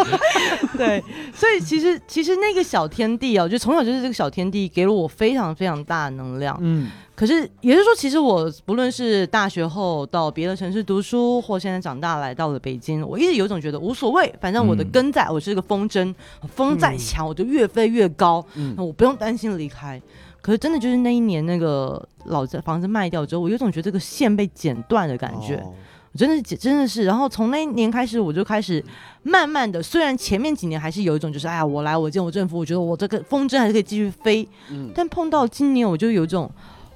对，所以其实其实那个小天地啊，就从小就是这个小天地给了我非常非常大的能量。嗯可是也就是说，其实我不论是大学后到别的城市读书，或现在长大来到了北京，我一直有一种觉得无所谓，反正我的嗯根在，我是个风筝，风再强我就越飞越高，嗯那我不用担心离开。可是真的就是那一年那个老家房子卖掉之后，我有种觉得这个线被剪断的感觉。哦真的是真的是，然后从那一年开始，我就开始慢慢的，虽然前面几年还是有一种就是，哎呀，我来我见我政府，我觉得我这个风筝还是可以继续飞，嗯但碰到今年，我就有一种，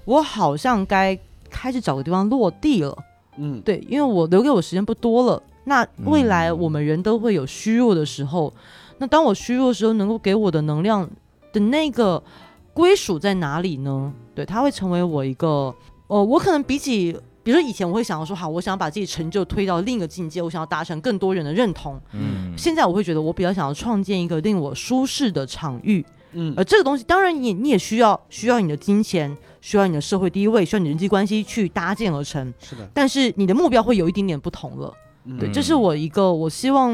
我好像该开始找个地方落地了，嗯对，因为我留给我时间不多了，那未来嗯我们人都会有虚弱的时候，那当我虚弱的时候，能够给我的能量的那个归属在哪里呢？对，它会成为我一个，呃，我可能比起。比如说以前我会想要说，好，我想要把自己成就推到另一个境界，我想要达成更多人的认同。嗯，现在我会觉得，我比较想要创建一个令我舒适的场域，嗯而这个东西，当然你也你也需要需要你的金钱，需要你的社会地位，需要你的人际关系去搭建而成。是的，但是你的目标会有一点点不同了。对，嗯这是我一个我希望，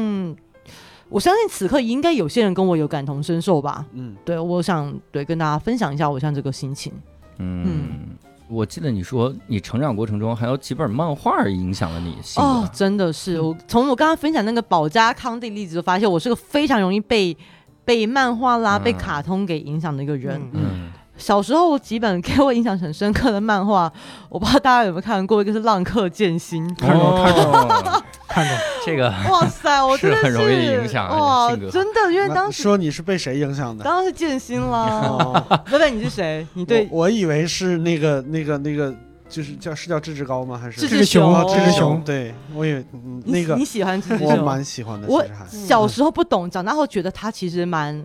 我相信此刻应该有些人跟我有感同身受吧。嗯对，我想对跟大家分享一下我现在这个心情。嗯，我记得你说你成长过程中还有几本漫画影响了你性哦格，，真的是我从我刚刚分享那个保加康帝例子，就发现我是个非常容易被被漫画啦、嗯被卡通给影响的一个人。嗯嗯小时候几本给我印象很深刻的漫画，我不知道大家有没有看过，一个是《浪客剑心》。看过看过哦看过，这个哇塞，我真的是很容易影响哇，真的，因为当时说你是被谁影响的？当然是剑心啦。哦，贝贝，你是谁？你对我我以为是那个那个那个，就是叫是叫志志高吗？还是志志雄哦志志志雄雄？对，我以为那个你喜欢志志我？蛮喜欢的，我小时候不懂，长大后觉得他其实蛮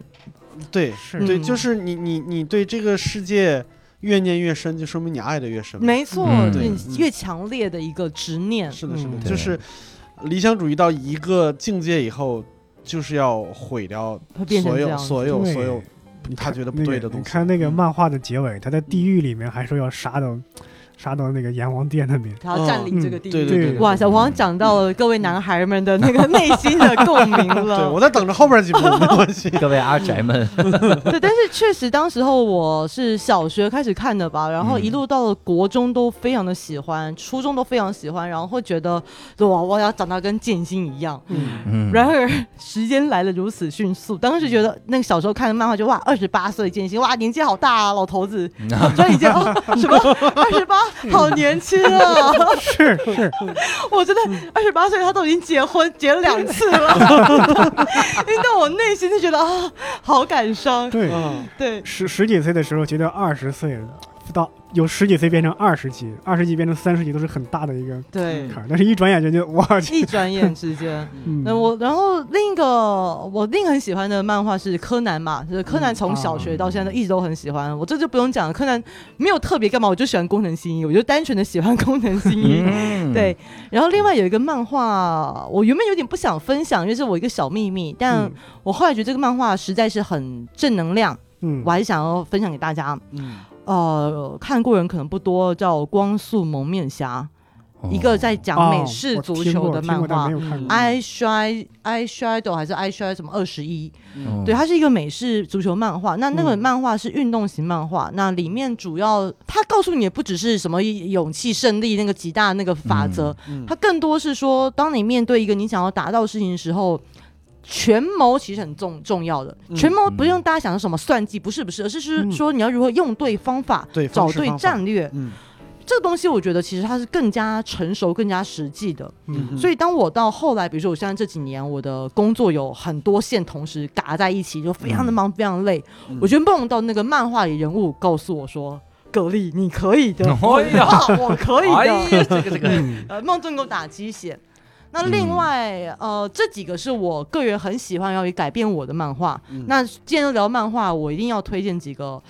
对是对，嗯就是你你你对这个世界怨念越深，就说明你爱的越深。没错，嗯对嗯越强烈的一个执念。是的，是的，就是理想主义到一个境界以后，就是要毁掉所有所有所有他觉得不对的东西。你看那个嗯漫画的结尾，他在地狱里面还说要杀到杀到那个阎王殿那边。他要占领这个地域。对对对，对哇塞，我好像讲到了各位男孩们的那个内心的共鸣了对。我在等着后边几部，没关系。各位阿宅们，对，但是确实当时候我是小学开始看的吧，然后一路到了国中都非常的喜欢，初中都非常喜欢，然后会觉得哇，我要长大跟剑心一样。嗯，嗯然而时间来的如此迅速，当时觉得那个小时候看的漫画就哇，二十八岁剑心，哇，年纪好大啊，老头子，突然一见哦，什么二十八，好年轻啊！是 是，我真的二十八岁，他都已经结婚结了两次了，因为到我内心就觉得啊，好感伤。对，嗯对，十十几岁的时候觉得二十岁到有十几岁变成二十几，二十几变成三十几都是很大的一个对，坎儿，但是一转眼间就哇，一转眼之间，嗯。那我然后另一个我另很喜欢的漫画是柯南嘛，就是柯南从小学到现在一直都很喜欢，我这就不用讲了，柯南没有特别干嘛，我就喜欢工藤新一，我就单纯的喜欢工藤新一。嗯，对，然后另外有一个漫画，我原本有点不想分享，因为是我一个小秘密，但嗯。我后来觉得这个漫画实在是很正能量，嗯。我还是想要分享给大家。嗯呃，看过人可能不多，叫《光速蒙面侠》，哦一个在讲哦美式足球的漫画。I Shine I Shadow 还是 I Shine 什么二十一？哦对，它是一个美式足球漫画。那那个嗯漫画是运动型漫画，那里面主要它告诉你的不只是什么勇气、胜利那个极大的那个法则，嗯它更多是说，当你面对一个你想要达到的事情的时候。权谋其实很重重要的，嗯权谋不用大家想的什么算计，不是不是，而是是嗯说你要如何用对方法，对找对战略。嗯这个东西我觉得其实它是更加成熟、更加实际的。嗯所以当我到后来，比如说我现在这几年，我的工作有很多线同时嘎在一起，就非常的忙，非常累。嗯我觉得梦到那个漫画里人物告诉我说：“格力，你可以的，哎呀 啊我可以哎的。呀，这个这个，嗯 呃，梦中给我打鸡血。那另外，呃，这几个是我个人很喜欢，要改变我的漫画。嗯那既然都聊漫画，我一定要推荐几个。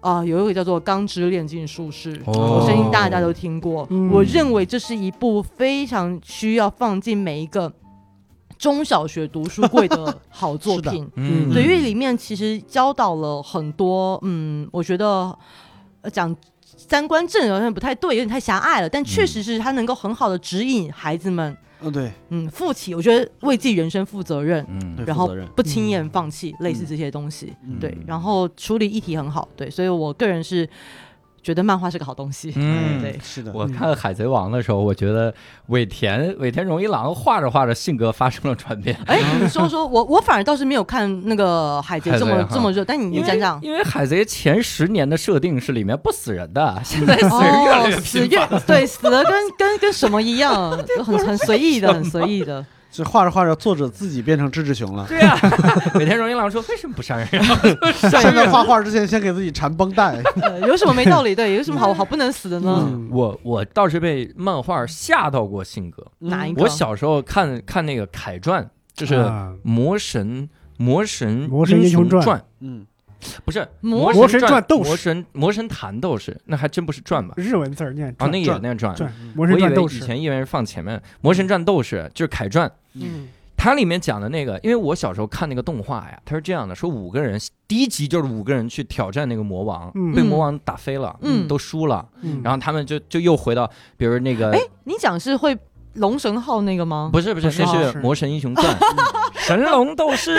啊、有一个叫做《钢之炼金术士》哦我相信大家都听过。嗯我认为这是一部非常需要放进每一个中小学读书柜的好作品。嗯对，因为里面其实教导了很多，嗯，我觉得呃讲三观正好像不太对，有点太狭隘了，但确实是他能够很好的指引孩子们，嗯，对，嗯，负起，我觉得为自己人生负责任，嗯，然后不轻言放弃，类似这些东西，嗯。对，然后处理议题很好，对，所以我个人是觉得漫画是个好东西，嗯对是的，我看《海贼王》的时候，我觉得尾田尾田荣一郎画着画着性格发生了转变。哎，你说说我我反而倒是没有看那个海贼这么这么热，但你你讲讲。因为海贼前十年的设定是里面不死人的，现在死人越来越哦，死。越对死的跟跟跟什么一样，很很随意的，很随意的。这画着画着，作者自己变成志志熊了。对呀、尾田荣一郎说为什么不杀人？现在人。画画之前，先给自己缠绷带。呃有什么没道理？的，有什么好好不能死的呢？嗯我我倒是被漫画吓到过性格。哪一个？我小时候看看那个凯传，就是啊魔神魔神魔神英雄传传，嗯，不是魔魔神传传斗士。魔神魔神坛斗士，那还真不是传吧？日文字儿念啊，传那也念传。我以为以神传斗士，前以为是放前面，《魔神传斗士》就是凯传，嗯。它里面讲的那个，因为我小时候看那个动画呀，它是这样的，说五个人，第一集就是五个人去挑战那个魔王，嗯。被魔王打飞了，嗯。都输了，嗯。然后他们就就又回到，比如那个哎，你讲是会龙神号那个吗？不是不是，不是那是是《魔神英雄传》神龙斗士，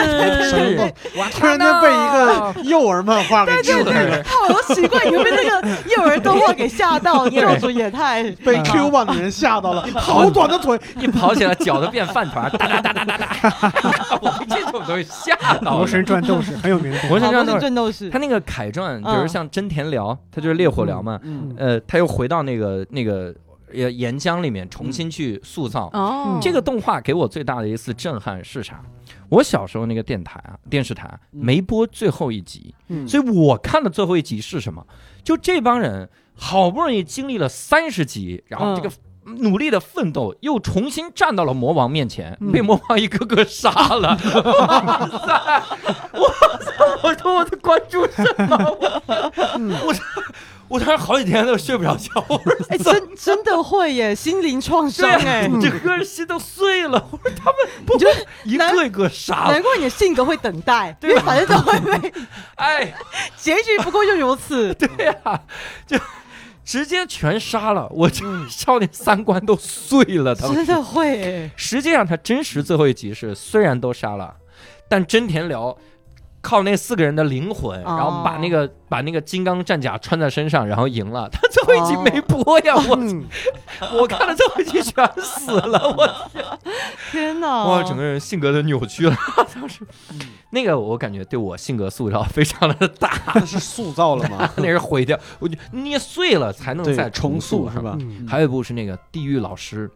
神龙我突然间被一个幼儿漫画给治愈了，哦，我奇怪，你会被那个幼儿动画给吓到，教主也太被 Q 版的人吓到了。好短的腿，一跑起来脚都变饭团，哒哒哒哒哒哒，我被这种东西吓到了。魔神传斗士很有名魔神传斗士，他，那个凯传，比嗯如像真田辽，他就是烈火辽嘛，嗯呃，他又回到那个那个呃岩浆里面重新去塑造。哦，这个动画给我最大的一次震撼是啥？我小时候那个电台啊，电视台没播最后一集，嗯所以我看的最后一集是什么？就这帮人好不容易经历了三十集，然后这个努力的奋斗，又重新站到了魔王面前，嗯被魔王一个个杀了。哇塞！我操！我说我的关注什么？我我我当时好几天都睡不着觉。我说哎，真真的会耶，心灵创伤对哎呀，，整个心都碎了。我说他们不你就一个一个杀了难。怪你的性格会等待，因对为反正都会被哎，结局不过就如此。对呀、就直接全杀了，我这 少年三观都碎了。他们真的会哎，实际上他真实最后一集是虽然都杀了，但真田辽。靠那四个人的灵魂，哦然后把那个把那个金刚战甲穿在身上，然后赢了。他最后一集没播呀，我嗯，我看了最后一集全死了，我天 哪！哇，整个人性格都扭曲了。当时那个我感觉对我性格塑造非常的大，那是塑造了吗？那是毁掉，我就捏碎了才能再，重塑塑是？吧？嗯还有一部是那个《地狱老师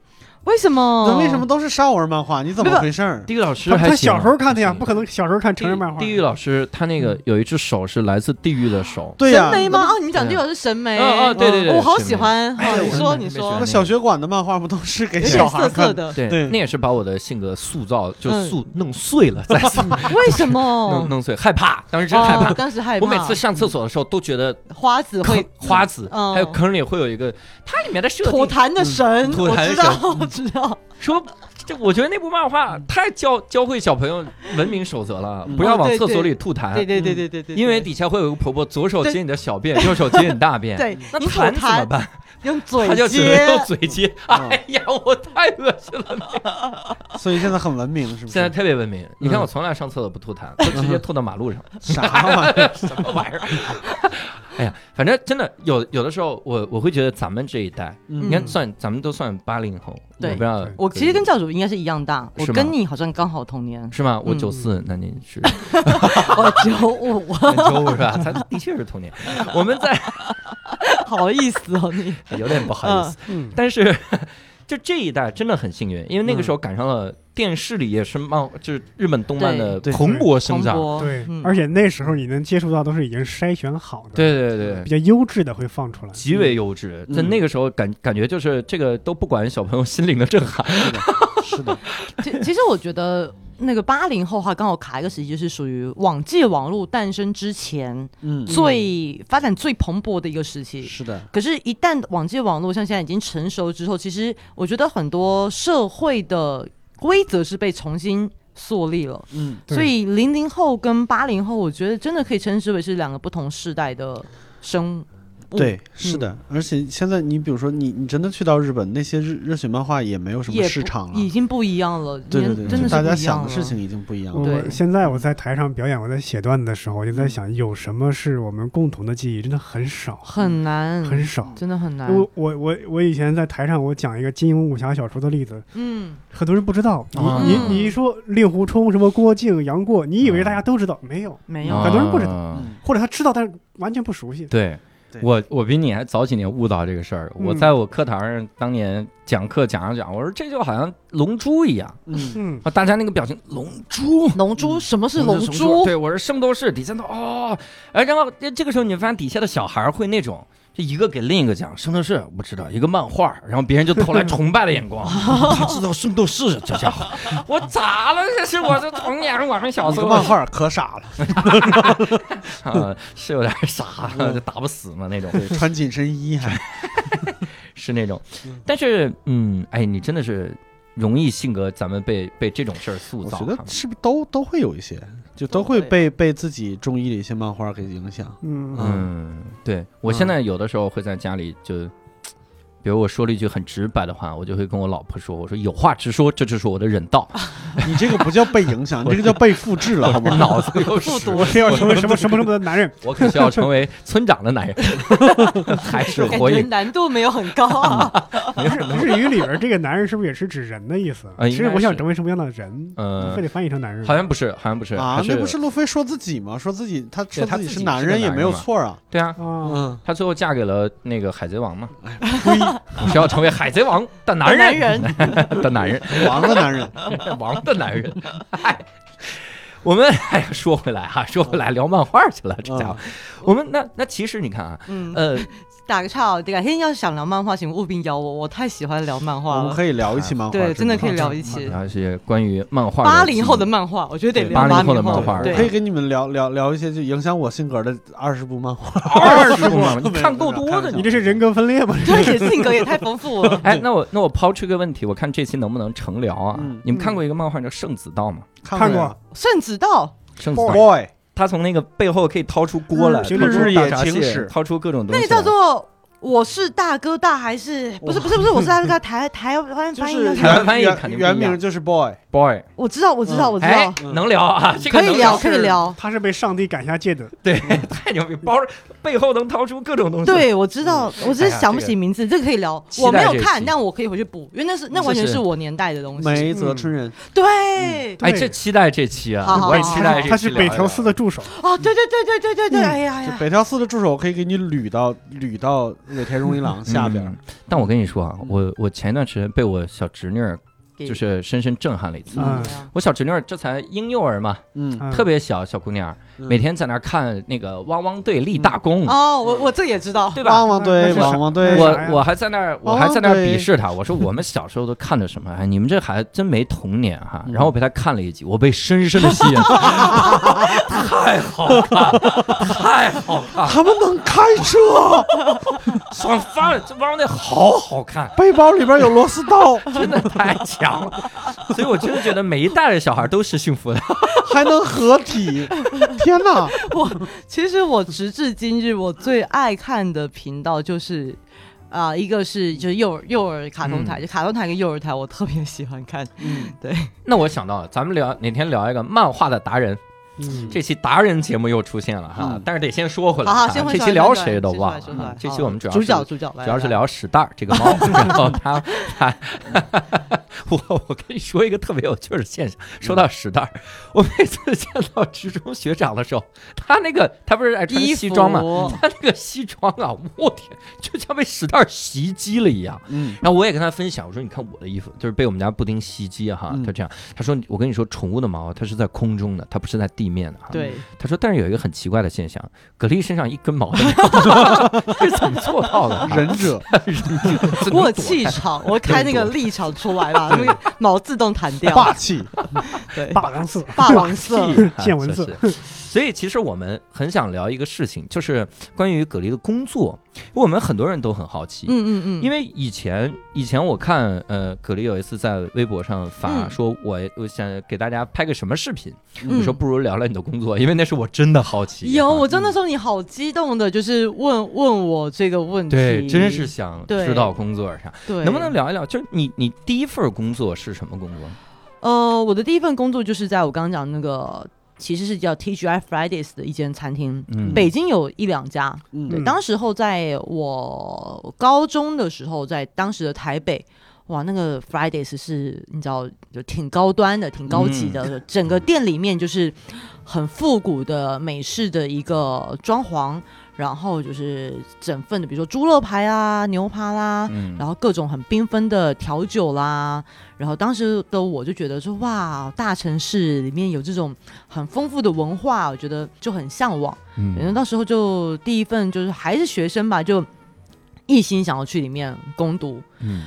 为什么？那为什么都是少儿漫画？你怎么回事儿》，？地狱老师他他还行小时候看的呀，不可能小时候看成人漫画。地狱老师他那个有一只手是来自地狱的手，对呀神，眉吗？哦，你们讲这个是神眉。哦哦对对对我好喜欢。好，你说你说小学馆的漫画不都是给小孩看？的，对对那也是把我的性格塑造就嗯塑弄碎了，再次为什么？弄弄碎，害怕，当时真害怕哦。当时害怕。我每次上厕所的时候都觉得花子坑会花子，嗯还有坑里会有一个，它里面的设定吐痰的神，吐痰我知道，神我知道。说，这我觉得那部漫画太教教会小朋友文明守则了，嗯不要往厕所里吐痰对，对对对对对，因为底下会有个婆婆，左手接你的小便，右手接你大便。对那吐痰怎么办？用嘴 他就只能接用，嘴接。哎呀，我太恶心了！所以现在很文明，是不是？现在特别文明，你看嗯我从来上厕所不吐痰，都直接吐到马路上，啥玩意儿？什么玩意儿？哎呀，反正真的有有的时候，我我会觉得咱们这一代，嗯你看算咱们都算八零后，我不知道，我其实跟教主应该是一样大，我跟你好像刚好同年，是吗？我嗯九四，那你是 我九五，九五是吧？咱的确是同年，我们在 好意思哦你。有点不好意思，嗯，但是就这一代真的很幸运，因为那个时候赶上了电视里也是漫，就是日本动漫的蓬勃生长。对嗯，而且那时候你能接触到都是已经筛选好的，，对对对比。较优质的会放出来。极为优质，嗯在那个时候感感觉就是这个都不管小朋友心灵的震撼，是的，其其实我觉得那个八零后的话，刚好卡一个时期，就是属于网际网络诞生之前嗯，最发展最蓬勃的一个时期。是的，可是，一旦网际网络像现在已经成熟之后，其实我觉得很多社会的规则是被重新塑立了。嗯，所以零零后跟八零后，我觉得真的可以称之为是两个不同世代的生物。对，是的，而且现在你比如说你你真的去到日本，那些日热血漫画也没有什么市场了，已经不一样了。对对对，真的大家想的事情已经不一样了。对现在我在台上表演，我在写段子的时候，我就在想，有什么是我们共同的记忆？真的很少，很难，很少。真的很难。我我我我以前在台上，我讲一个金庸武侠小说的例子，嗯，很多人不知道。你啊你你一说令狐冲什么郭靖、杨过，你以为大家都知道？没有，没有。很多人不知道或者他知道，但是完全不熟悉。对对我，我比你还早几年悟到这个事儿。我嗯在我课堂上当年讲课讲着讲，我说这就好像龙珠一样嗯，嗯，啊，大家那个表情，龙珠。龙珠什么是龙珠？对，我是圣斗士，底下都哦，哎，然后这这个时候你发现底下的小孩儿会那种，就一个给另一个讲圣斗士，我知道一个漫画，然后别人就投来崇拜的眼光，他知道圣斗士这家伙，我咋了？这是我的童年我们小时候个漫画可傻了，啊，是有点傻，就打不死嘛那种，对，穿紧身衣还，是那种嗯。但是，嗯，哎，你真的是容易性格，咱们被被这种事儿塑造我觉得。是不是都都会有一些，就都都会会被被自己中意的一些漫画给影响。嗯嗯，对我现在有的时候会在家里就。比如我说了一句很直白的话，我就会跟我老婆说：“我说有话直说，这就是我的忍道。你这个不叫被影响，你这个叫被复制了，好吗？脑子有屎，我是要成为什么什么什么的男人。我可是要成为村长的男人，还是火影？难度没有很高啊。日语里边这个男人是不是也是指人的意思？啊其实我想成为什么样的人，嗯非得翻译成男人。好像不是，好像不是，啊还，那不是路飞说自己吗？说自己他说他自己是男人也没有错啊。对啊，啊，嗯，他最后嫁给了那个海贼王嘛，呸，我是要成为海贼王的男男人。人，的男人，王的男人，王的男人。嗨，我们 哎呀，说回来哈，说回来聊漫画去了，这家伙。我们那那其实你看啊，嗯，呃，打个岔哦，改天要是想聊漫画，请务必邀我，我太喜欢聊漫画了。我们可以聊一期漫画，对，真的可以聊一期聊一些关于漫画八零后的漫画，我觉得得对聊八零后的漫画对可以跟你们聊聊聊一些就影响我性格的二十部漫画。二十部漫画，你看够多的你你这是人格分裂吧？对，性格也太丰富了。哎，那我那我抛出一个问题，我看这期能不能成聊啊？嗯你们看过一个漫画叫《圣子道》吗？看过圣子道，圣子道，Boy，他从那个背后可以掏出锅来，日掏出日野大闸蟹掏出各种东西来。那个叫做。我是大哥大还是？不是不是不是 我是大哥大台台湾就是翻译叫什么？台湾翻译原肯定原名就是 Boy，boy，我知道我知道我知哎道，，嗯能聊啊，这个可以聊，可以聊。他是被上帝赶下界的。对，太牛逼，包背后能掏出各种东西。，对，我知道，我只是想不起名字，这个可以聊。我没有看，但我可以回去补，因为那是那完全是是我年代的东西。梅泽春人，对，哎，对。这期待这期啊，我也期待他是北条司的助手，哦，对对对对对对对，嗯。哎呀哎呀，北条司的助手可以给你捋到捋到尾田荣一郎下边嗯。但我跟你说啊，我我前一段时间被我小侄女就是深深震撼了一次。嗯我小侄女儿这才婴幼儿嘛，嗯，嗯特别小小姑娘，嗯每天在那看那个汪汪队立大功，哦，我我这也知道，对吧？汪汪队，汪汪队，我我还在那儿，我还在那儿鄙视他。我说我们小时候都看的什么？哎，你们这孩子真没童年哈。然后我陪他看了一集，我被深深的吸引，太好看，太好看，他们能开车，爽翻了！这汪汪队好好看，背包里边有螺丝刀，真的太强了。所以我真的觉得每一代的小孩都是幸福的。还能合体，天哪！其实我直至今日我最爱看的频道就是。啊、一个是就是幼儿幼儿卡通台，嗯就卡通台跟幼儿台，我特别喜欢看。嗯，对，那我想到了，咱们聊哪天聊一个漫画的达人，嗯，这期达人节目又出现了哈，嗯但是得先说回来啊，好好先回这期聊谁都忘了。这期我们主要是主角主角主要是聊史蛋儿这个猫，然后他他，我我跟你说一个特别有趣的现象，说到史蛋儿，我每次见到职中学长的时候，他那个他不是爱穿衣西装嘛，他那个西装啊，我天，就像被史蛋儿袭击了一样。嗯，然后我也跟他分享，我说你看我的衣服，就是被我们家布丁袭击哈，嗯他这样，他说我跟你说，宠物的毛它是在空中的，它不是在地地面的哈。对，他说，但是有一个很奇怪的现象，蛤蜊身上一根毛都没有，这是怎么做到的？忍者，我有气场，我开那个立场出来了，那个毛自动弹掉，霸气，对，霸王色，霸王色，见闻色所以其实我们很想聊一个事情，就是关于葛丽的工作，我们很多人都很好奇。嗯嗯嗯，因为以前以前我看呃，葛丽有一次在微博上发嗯说我我想给大家拍个什么视频，嗯我说不如聊聊你的工作，因为那是我真的好奇。有，啊我真的时候你好激动的，就是问问我这个问题，对，真是想知道工作上，对，能不能？聊一聊？就是你你第一份工作是什么工作？呃，我的第一份工作就是在我刚刚讲那个，其实是叫 TGI Fridays 的一间餐厅，嗯北京有一两家。嗯对，当时候在我高中的时候，在当时的台北。哇，那个 Fridays 是你知道，就挺高端的，挺高级的。整个店里面就是很复古的美式的一个装潢，然后就是整份的，比如说猪肉排啊、牛扒啦，嗯然后各种很缤纷的调酒啦，然后当时的我就觉得说，哇，大城市里面有这种很丰富的文化，我觉得就很向往。嗯然后到时候就第一份就是还是学生吧，就一心想要去里面攻读，嗯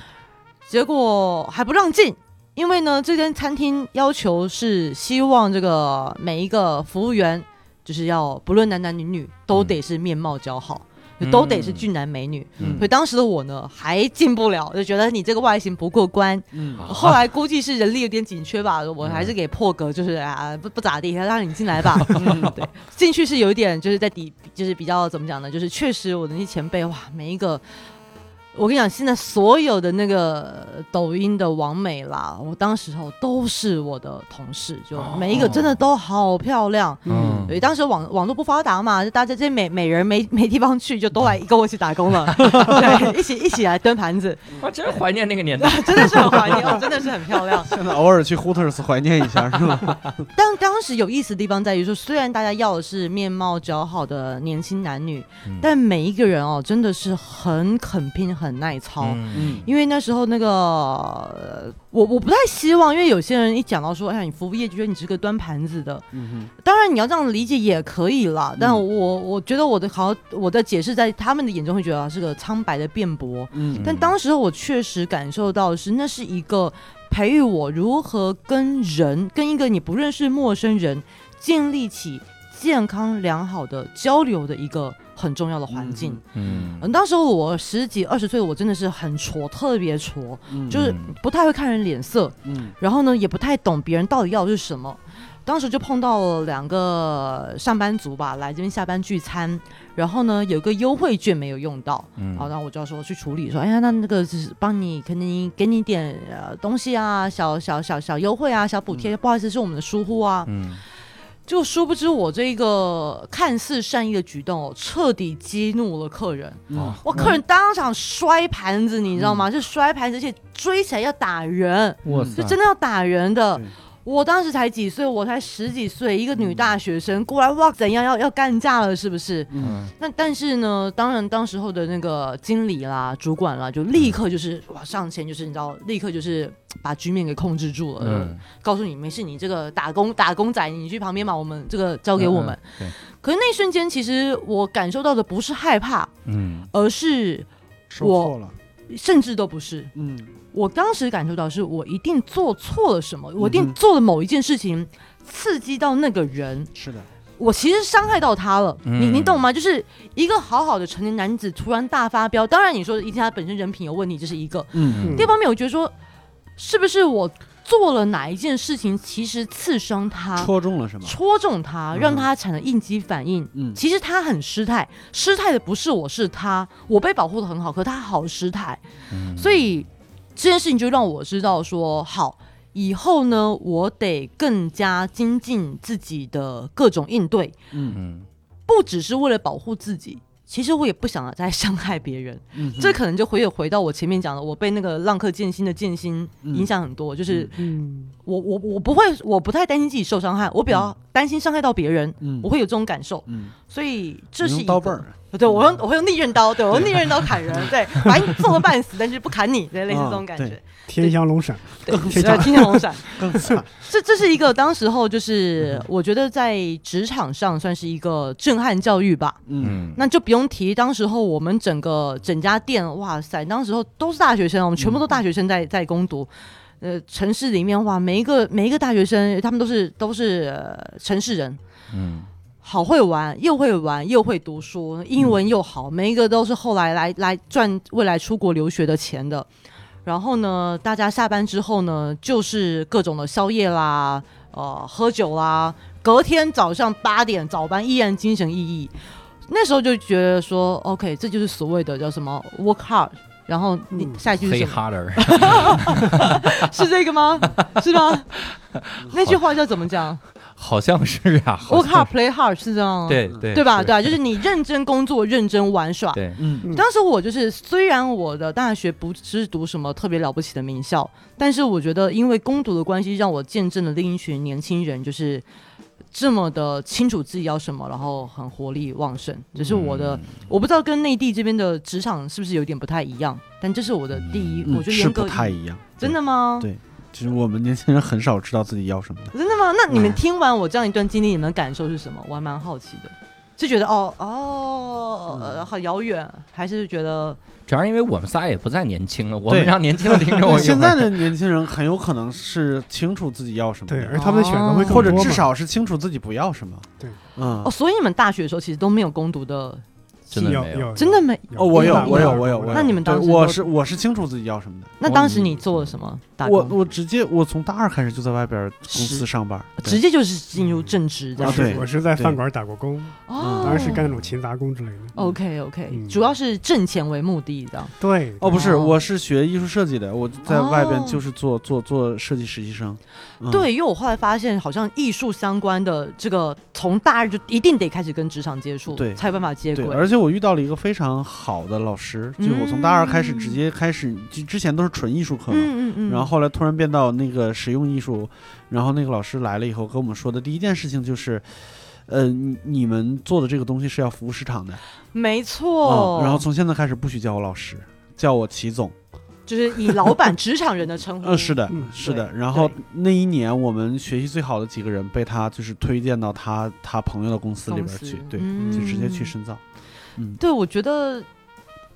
结果还不让进。因为呢，这间餐厅要求是希望这个每一个服务员，就是要不论男男女女，都得是面貌姣好，就都得是俊男美女。嗯所以当时的我呢，还进不了，就觉得你这个外形不过关。嗯后来估计是人力有点紧缺吧，我还是给破格，就是啊不不咋地，让你进来吧。嗯 对，进去是有一点就是在底，就是比较怎么讲呢？就是确实我的那些前辈哇，每一个。我跟你讲，现在所有的那个抖音的王美啦，我当时候都是我的同事，就每一个真的都好漂亮。嗯对，当时网网络不发达嘛，就大家这些美美人 没没地方去，就都来跟我一起打工了，对，一起一起来端盘子，我真怀念那个年代。真的是很怀念，哦真的是很漂亮。现在偶尔去 Hooters 怀念一下是吧？但当时有意思的地方在于说，虽然大家要的是面貌姣好的年轻男女，嗯但每一个人哦，真的是很肯拼、很耐操。嗯嗯因为那时候那个，呃我我不太希望，因为有些人一讲到说，哎呀，你服务业就觉得你是个端盘子的，嗯当然你要这样理解也可以啦。但我我觉得我的好，我的解释在他们的眼中会觉得啊是个苍白的辩驳，嗯但当时我确实感受到的是，那是一个培育我如何跟人，跟一个你不认识陌生人建立起健康良好的交流的一个很重要的环境。嗯嗯，当时我十几二十岁，我真的是很挫，特别挫，嗯就是不太会看人脸色，嗯然后呢，也不太懂别人到底要的是什么。当时就碰到了两个上班族吧，来这边下班聚餐，然后呢，有个优惠券没有用到，嗯好，然后我就要说去处理，说，哎呀，那那个就是帮你，肯定给你点呃东西啊，小小小小优惠啊，小补贴，不好意思，是我们的疏忽啊。嗯就殊不知我这个看似善意的举动哦，彻底激怒了客人。嗯哇，客人当场摔盘子，你知道吗？就摔盘子，而且追起来要打人，就真的要打人的对。我当时才几岁，我才十几岁，一个女大学生过来，哇，怎样要要干架了，是不是？嗯那但是呢，当然当时候的那个经理啦、主管啦，就立刻就是哇上前，就是你知道，立刻就是把局面给控制住了，嗯，告诉你没事，你这个打工打工仔，你去旁边把我们这个交给我们。嗯可是那一瞬间，其实我感受到的不是害怕，嗯而是受挫了，甚至都不是。嗯我当时感受到是我一定做错了什么，我一定做了某一件事情，刺激到那个人，是的，我其实伤害到他了。嗯你你懂吗？就是一个好好的成年男子突然大发飙，当然你说一定他本身人品有问题，这是一个。嗯嗯第二方面，我觉得说是不是我做了哪一件事情，其实刺伤他。戳中了什么？戳中他，嗯让他产生应激反应。嗯其实他很失态，失态的不是我，是他。我被保护的很好，可他好失态。嗯所以这件事情就让我知道说，好，以后呢，我得更加精进自己的各种应对，嗯。嗯不只是为了保护自己。其实我也不想再伤害别人，嗯这可能就回有回到我前面讲的，我被那个浪客剑心的剑心嗯。影响很多，就是嗯，我我我不会，我不太担心自己受伤害，我比较担心伤害到别人，嗯。我会有这种感受，嗯，所以这是一个刀背儿，对我用我会用利刃刀，对我用利刃刀砍人，对，把你揍个半死，但是不砍你，对，类似这种感觉。天降龙闪，对，天对，天降龙闪，这这是一个当时候就是我觉得在职场上算是一个震撼教育吧。嗯，那就不用提，当时候我们整个整家店，哇塞，当时候都是大学生，我们全部都大学生在在攻读。呃，城市里面哇，每一个每一个大学生，他们都是都是、呃、城市人，嗯，好会玩，又会玩又会读书，英文又好，每一个都是后来来来赚未来出国留学的钱的。然后呢，大家下班之后呢，就是各种的宵夜啦，呃，喝酒啦。隔天早上八点早班依然精神奕奕。那时候就觉得说，OK，这就是所谓的叫什么 work hard。然后你嗯 下一句是什么？harder，是这个吗？是吗？那句话叫怎么讲好像是啊？work hard, play hard 是这样？对对对吧？对啊，就是你认真工作，认真玩耍。对，嗯嗯当时我就是，虽然我的大学不是读什么特别了不起的名校，但是我觉得因为攻读的关系，让我见证了另一群年轻人，就是这么的清楚自己要什么，然后很活力旺盛。只是我的，嗯我不知道跟内地这边的职场是不是有点不太一样，但这是我的第一，我觉得嗯是严格不太一样。真的吗？对其实我们年轻人很少知道自己要什么的。真的吗？那你们嗯听完我这样一段经历，你们的感受是什么？我还蛮好奇的，是觉得哦哦、呃好遥远，还是觉得主要是因为我们仨也不再年轻了，我们让年轻的听众 对现在的的年轻人很有可能是清楚自己要什么对，的，而他们的选择会更多或者至少是清楚自己不要什么。对，嗯。哦，，所以你们大学的时候其实都没有攻读的，真的没有有有真的没。哦，我有，我有，我有，我有。那你们当时我是我是清楚自己要什么的。那当时你做了什么？打我工？我直接我从大二开始就在外边公司上班，直接就是进入正职。啊对我是在饭馆打过工，哦，当然是干那种勤杂工之类的。OK OK，嗯主要是挣钱为目的的。对，哦，不是，哦我是学艺术设计的，我在外边哦就是做做做设计实习生。嗯，对，因为我后来发现，好像艺术相关的这个，从大二就一定得开始跟职场接触，对才有办法接，轨。而且我遇到了一个非常好的老师，就是我从大二开始直接开始，就之前都是纯艺术课嘛，嗯嗯嗯，然后后来突然变到那个实用艺术，然后那个老师来了以后跟我们说的第一件事情就是，呃，你你们做的这个东西是要服务市场的，没错、嗯，然后从现在开始不许叫我老师，叫我齐总，就是以老板、职场人的称呼。嗯，是的，嗯是的。然后那一年我们学习最好的几个人被他就是推荐到他他朋友的公司里边去，对，嗯就直接去深造，嗯，对，我觉得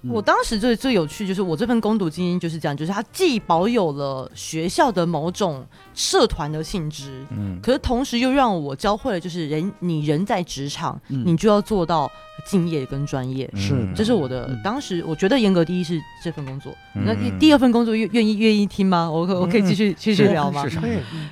嗯。我当时最最有趣就是我这份攻读精英就是这样，就是它既保有了学校的某种社团的性质，嗯。可是同时又让我教会了，就是人你人在职场，嗯。你就要做到敬业跟专业。是嗯这是我的嗯当时我觉得严格第一是这份工作，嗯那第二份工作愿愿意愿意听吗？我可我可以继续继续聊吗？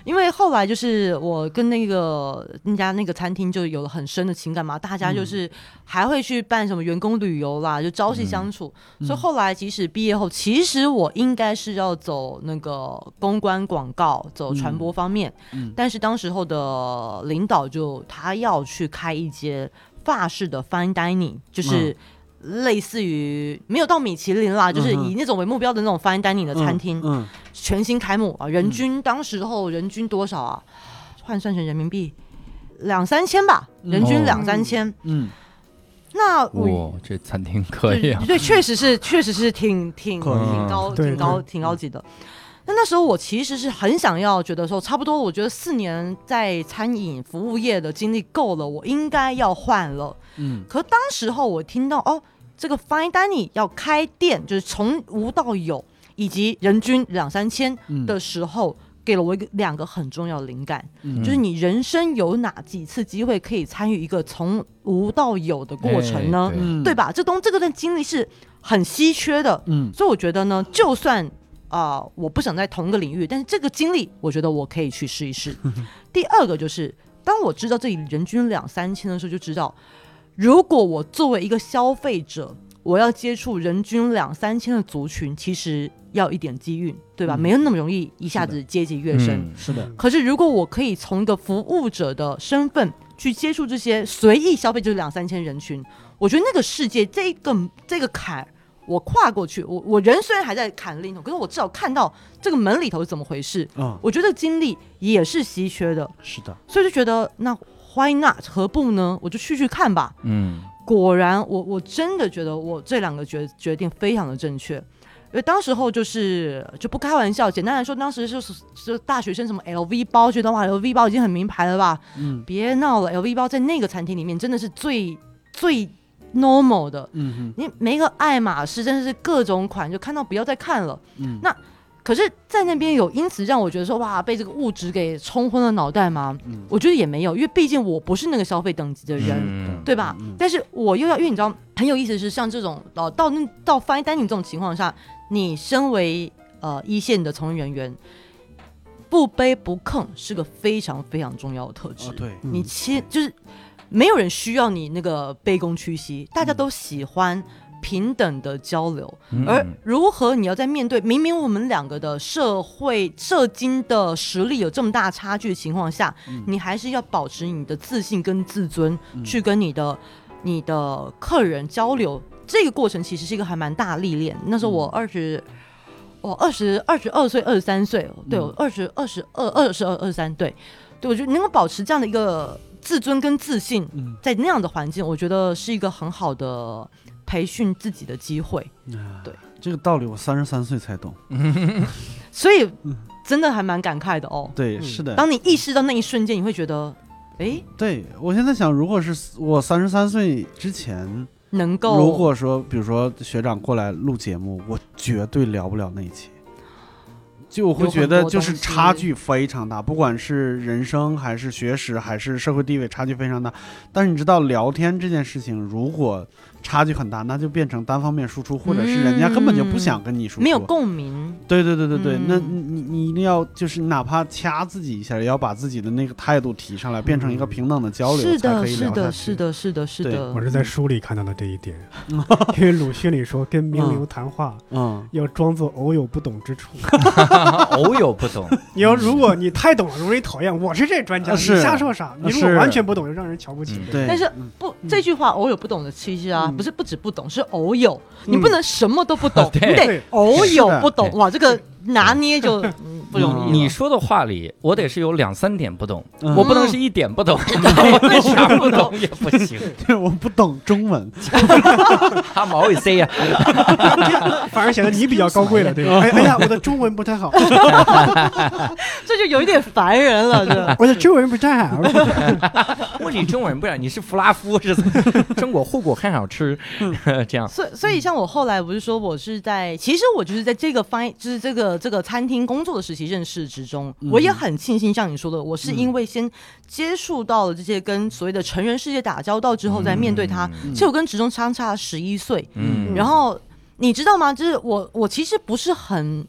因为后来就是我跟那个那家那个餐厅就有了很深的情感嘛，大家就是还会去办什么员工旅游啦，就朝夕相处。嗯所以后来即使毕业后，其实我应该是要走那个公关广告，走传播方面，嗯但是当时候的领导就他要去开一间法式的 fine dining，就是。类似于没有到米其林啦，就是以那种为目标的那种 fine dining 的餐厅，嗯，全新开幕啊，人均当时候人均多少啊？换算成人民币两三千吧，人均两三千。嗯。那我哇，这餐厅可以啊。对，确实是，确实是挺挺挺高、挺高、挺高级的。那那时候我其实是很想要，觉得说差不多，我觉得四年在餐饮服务业的经历够了，我应该要换了。嗯可当时候我听到哦，这个 Fine Dining 要开店，就是从无到有，以及人均两三千嗯的时候，给了我一个两个很重要的灵感，嗯就是你人生有哪几次机会可以参与一个从无到有的过程呢？对吧？这东这个的经历是很稀缺的，嗯所以我觉得呢，就算啊、我不想在同一个领域，但是这个经历，我觉得我可以去试一试。第二个就是，当我知道这里人均两三千的时候，就知道，如果我作为一个消费者，我要接触人均两三千的族群，其实要一点机遇，对吧？嗯没有那么容易一下子阶级跃升。嗯是的，可是如果我可以从一个服务者的身份去接触这些随意消费，就是两三千人群，我觉得那个世界这个这个坎。我跨过去，我我人虽然还在坎里头，可是我至少看到这个门里头是怎么回事。嗯，我觉得经历也是稀缺的，是的，所以就觉得那，Why not？何不呢？我就去去看吧。嗯果然我，我真的觉得我这两个决决定非常的正确。因为当时候就是就不开玩笑，简单来说，当时就是就大学生什么 LV 包，觉得哇 LV 包已经很名牌了吧？嗯别闹了，LV 包在那个餐厅里面真的是最最 normal 的。嗯你每个爱马仕真的是各种款，就看到不要再看了。嗯那可是，在那边有因此让我觉得说哇，被这个物质给冲昏了脑袋吗？嗯我觉得也没有，因为毕竟我不是那个消费等级的人。嗯对吧？嗯但是我又要，因为你知道很有意思的是，像这种呃到那到 fine dining 这种情况下，你身为呃一线的从业人员，不卑不亢是个非常非常重要的特质。哦对，你切就是没有人需要你那个卑躬屈膝，大家都喜欢平等的交流。嗯而如何你要在面对明明我们两个的社会社经的实力有这么大差距的情况下，嗯你还是要保持你的自信跟自尊，嗯去跟你的你的客人交流。这个过程其实是一个还蛮大历练。那时候我嗯二十、我二十二十二岁、二十三岁，对二十二十二、二十二、二十三，对，对我觉得能够保持这样的一个自尊跟自信，嗯在那样的环境，我觉得是一个很好的培训自己的机会。啊对这个道理，我三十三岁才懂。所以真的还蛮感慨的哦。对，嗯是的。当你意识到那一瞬间，你会觉得，哎，对我现在想，如果是我三十三岁之前，能够如果说，比如说学长过来录节目，我绝对聊不了那一期。就我会觉得就是差距非常大，不管是人生还是学识还是社会地位，差距非常大。但是你知道，聊天这件事情，如果差距很大，那就变成单方面输出，或者是人家根本就不想跟你输出。没有共鸣，对对对对对，嗯那你你你一定要就是哪怕掐自己一下，也要把自己的那个态度提上来，变成一个平等的交流，是的，才可以是的，是。的，是的，是对的我。是在书里看到的这一点，因为鲁迅里说跟名流谈话嗯，要装作偶有不懂之处。偶有不懂，你要如果你太懂了，容易讨厌。我是这专家，你瞎说啥？你如果完全不懂，就让人瞧不起嗯。对。但是嗯不，这句话偶有不懂的，其实啊，嗯不是不止不懂，是偶有。你嗯不能什么都不懂，你得偶有不懂。哇，这个拿捏就嗯 不容易了。你说的话里，我得是有两三点不懂，嗯我不能是一点不懂，我全不懂也不行。对，我不懂中文。哈毛也塞呀，反而显得你比较高贵了，对吧？哎哎呀，我的中文不太好，这就有一点烦人了，这。我的中文不太好。我你中文不然你是弗拉夫是中国护国很好吃，这样。所以，所以像我后来不是说我是在，其实我就是在这个翻，就是这个这个餐厅工作的时期认识之中，嗯我也很庆幸，像你说的，我是因为先接触到了这些跟所谓的成人世界打交道之后，再面对它。嗯其实我跟职中相差十一岁，嗯然后你知道吗？就是我我其实不是很。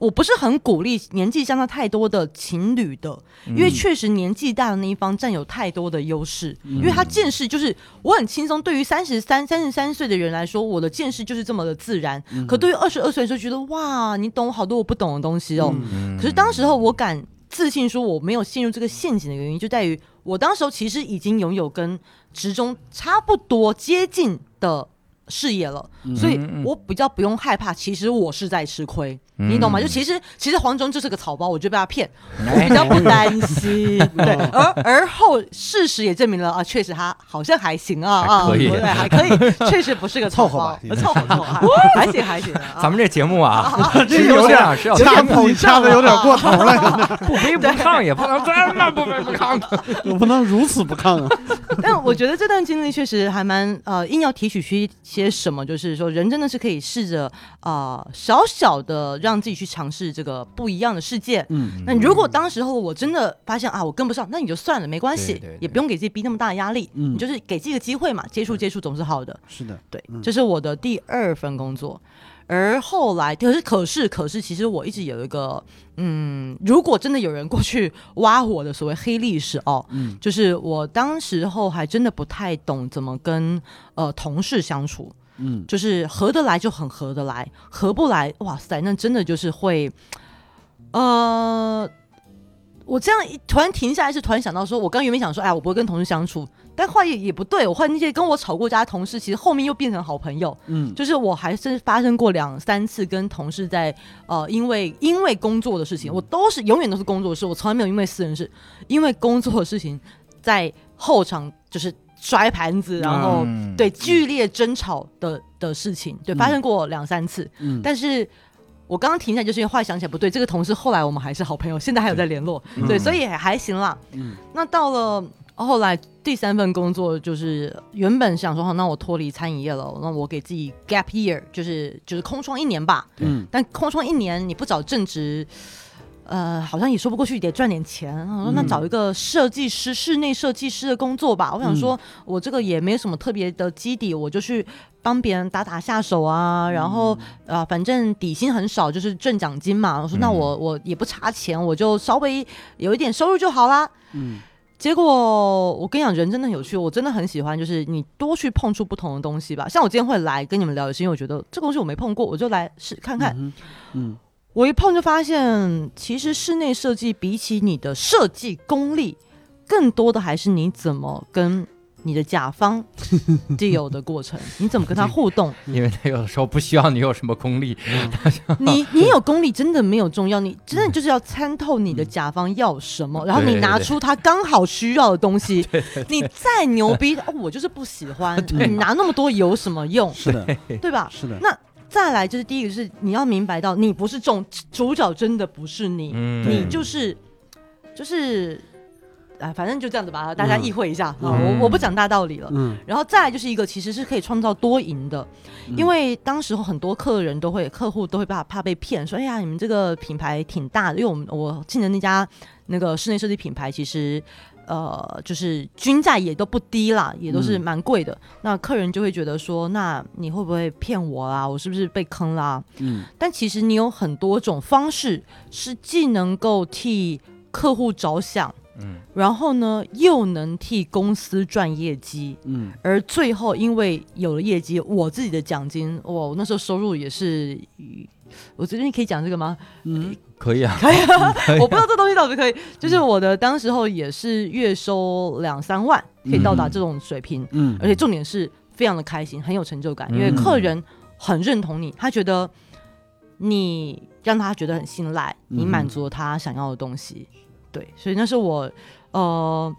我不是很鼓励年纪相差太多的情侣的，因为确实年纪大的那一方占有太多的优势，因为他见识就是我很轻松。对于三十三、三十三岁的人来说，我的见识就是这么的自然。可对于二十二岁的时候，觉得哇，你懂好多我不懂的东西哦。嗯可是当时候我敢自信说我没有陷入这个陷阱的原因，就在于我当时候其实已经拥有跟职中差不多接近的事业了，所以我比较不用害怕。其实我是在吃亏，嗯。你懂吗？就其实其实黄忠就是个草包，我就被他骗，哎。我比较不担心。对，而而后事实也证明了啊，确实他好像还行啊啊，可以。对，还可以，确实不是个草包。凑合吧，凑合凑合，还行还行啊。咱们这节目啊，这是有点是要掐自己掐的有点过头了，不卑不亢，也不能这么不卑不亢。我不能如此不亢啊！但我觉得这段经历确实还蛮呃，硬要提取出一些什么，就是说人真的是可以试着啊、呃小小的让自己去尝试这个不一样的世界。嗯，那如果当时候我真的发现啊，我跟不上，那你就算了，没关系，也不用给自己逼那么大的压力，嗯你就是给自己个机会嘛，接触接触总是好的。是的，对，嗯这是我的第二份工作。而后来，可是可是可是，其实我一直有一个，嗯，如果真的有人过去挖我的所谓黑历史哦，嗯。就是我当时候还真的不太懂怎么跟呃同事相处，嗯。就是合得来就很合得来，合不来，哇塞，那真的就是会，呃，我这样一突然停下来，是突然想到说，我刚原本想说，哎，我不会跟同事相处，但话也也不对，我换那些跟我吵过架的同事，其实后面又变成好朋友，嗯。就是我还是发生过两三次跟同事在呃，因为因为工作的事情，我都是永远都是工作的事，我从来没有因为私人事，因为工作的事情在后场就是摔盘子，然后、嗯。对剧烈争吵的的事情，对，嗯。发生过两三次。嗯，但是我刚刚停下来，就是因为后来想起来不对，这个同事后来我们还是好朋友，现在还有在联络，嗯。对，所以也还行啦。嗯。那到了后来第三份工作，就是原本想说，好，那我脱离餐饮业了，那我给自己 gap year，就是就是空窗一年吧。嗯但空窗一年，你不找正职，呃，好像也说不过去，得赚点钱。我说那嗯找一个设计师、室内设计师的工作吧。我想说，嗯我这个也没有什么特别的基底，我就去帮别人打打下手啊。然后呃，反正底薪很少，就是挣奖金嘛。我说那嗯我我也不差钱，我就稍微有一点收入就好啦。嗯结果我跟你讲，人真的很有趣，我真的很喜欢，就是你多去碰触不同的东西吧。像我今天会来跟你们聊，也是因为我觉得这个东西我没碰过，我就来试看看。嗯嗯我一碰就发现，其实室内设计比起你的设计功力，更多的还是你怎么跟你的甲方 deal 的过程，你怎么跟他 互动。因为他有的时候不需要你有什么功力，你你有功力真的没有重要，你真的就是要参透你的甲方要什么，然后你拿出他刚好需要的东西。你再牛逼，哦，我就是不喜欢，你拿那么多有什么用？是的，对吧？是的，那再来就是第一个是你要明白到，你不是重主角，真的不是你，嗯你就是就是。啊，反正就这样子吧，大家嗯意会一下啊、嗯我我不讲大道理了。嗯然后再来就是一个，其实是可以创造多赢的，因为当时候很多客人都会，客户都会怕怕被骗，说哎呀，你们这个品牌挺大的，因为我们我进的那家那个室内设计品牌，其实呃就是均价也都不低啦，也都是嗯蛮贵的。那客人就会觉得说，那你会不会骗我啦？我是不是被坑啦？嗯但其实你有很多种方式，是既能够替客户着想，嗯。然后呢又能替公司赚业绩。嗯。而最后，因为有了业绩，我自己的奖金，哇，我那时候收入也是，我这边可以讲这个吗？嗯可以啊，可以啊，我不知道这东西到底可以，就是我的当时候也是月收两三万，可以到达这种水平，嗯，而且重点是非常的开心，很有成就感，因为嗯客人很认同你，他觉得你让他觉得很信赖，你嗯满足了他想要的东西，对，所以那是我呃。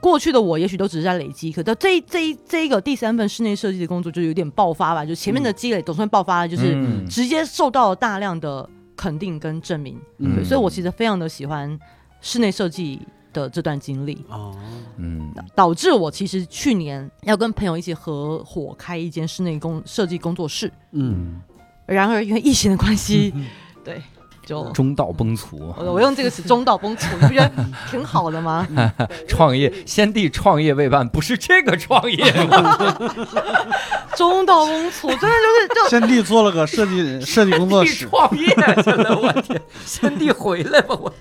过去的我也许都只是在累积，可到这这一这一个第三份室内设计的工作就有点爆发吧，就前面的积累总算爆发了，就是嗯。直接受到了大量的肯定跟证明，嗯。对，所以我其实非常的喜欢室内设计的这段经历，哦，嗯。导致我其实去年要跟朋友一起合伙开一间室内工设计工作室，嗯。然而因为疫情的关系，对，就中道崩殂，我我用这个词中道崩殂，你不觉得挺好的吗？创业先帝创业未半，不是这个创业吗？中道崩殂，真的就是就 先帝做了个设计设计工作室，创业去了，我天！先帝回来吧，我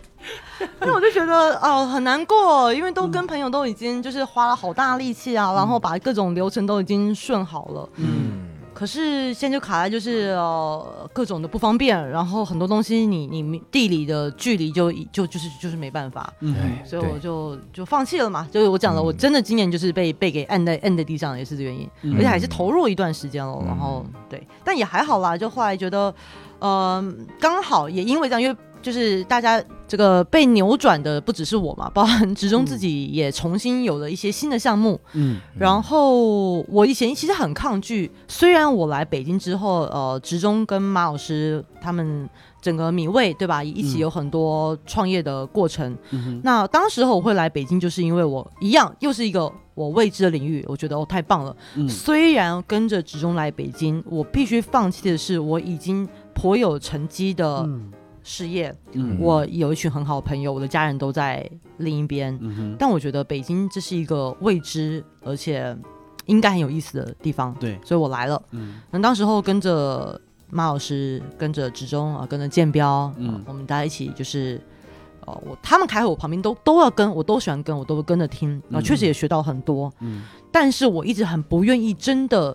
那我就觉得哦很难过，因为都跟朋友都已经就是花了好大力气啊，然后把各种流程都已经顺好了，嗯可是现在就卡在就是呃各种的不方便，然后很多东西你你地理的距离就就就是就是没办法，嗯哎所以我就就放弃了嘛。就是我讲了，嗯我真的今年就是被被给按在按在地上，也是这原因，嗯而且还是投入一段时间了。嗯然后对，但也还好啦，就后来觉得，呃，刚好也因为这样，因为就是大家这个被扭转的不只是我嘛，包含职中自己也重新有了一些新的项目。嗯然后我以前其实很抗拒，虽然我来北京之后，呃，职中跟马老师他们整个米味对吧，一起嗯有很多创业的过程。嗯那当时候我会来北京，就是因为我一样又是一个我未知的领域，我觉得哦太棒了。嗯虽然跟着职中来北京，我必须放弃的是我已经颇有成绩的嗯事业，嗯我有一群很好的朋友，我的家人都在另一边。嗯但我觉得北京这是一个未知而且应该很有意思的地方，对所以我来了。嗯那当时候跟着马老师，跟着职中啊，跟着建彪，嗯、嗯我们大家一起就是。呃，我他们开会，我旁边都都要跟，我都喜欢跟，我都跟着听，啊、嗯确实也学到很多。嗯但是我一直很不愿意真的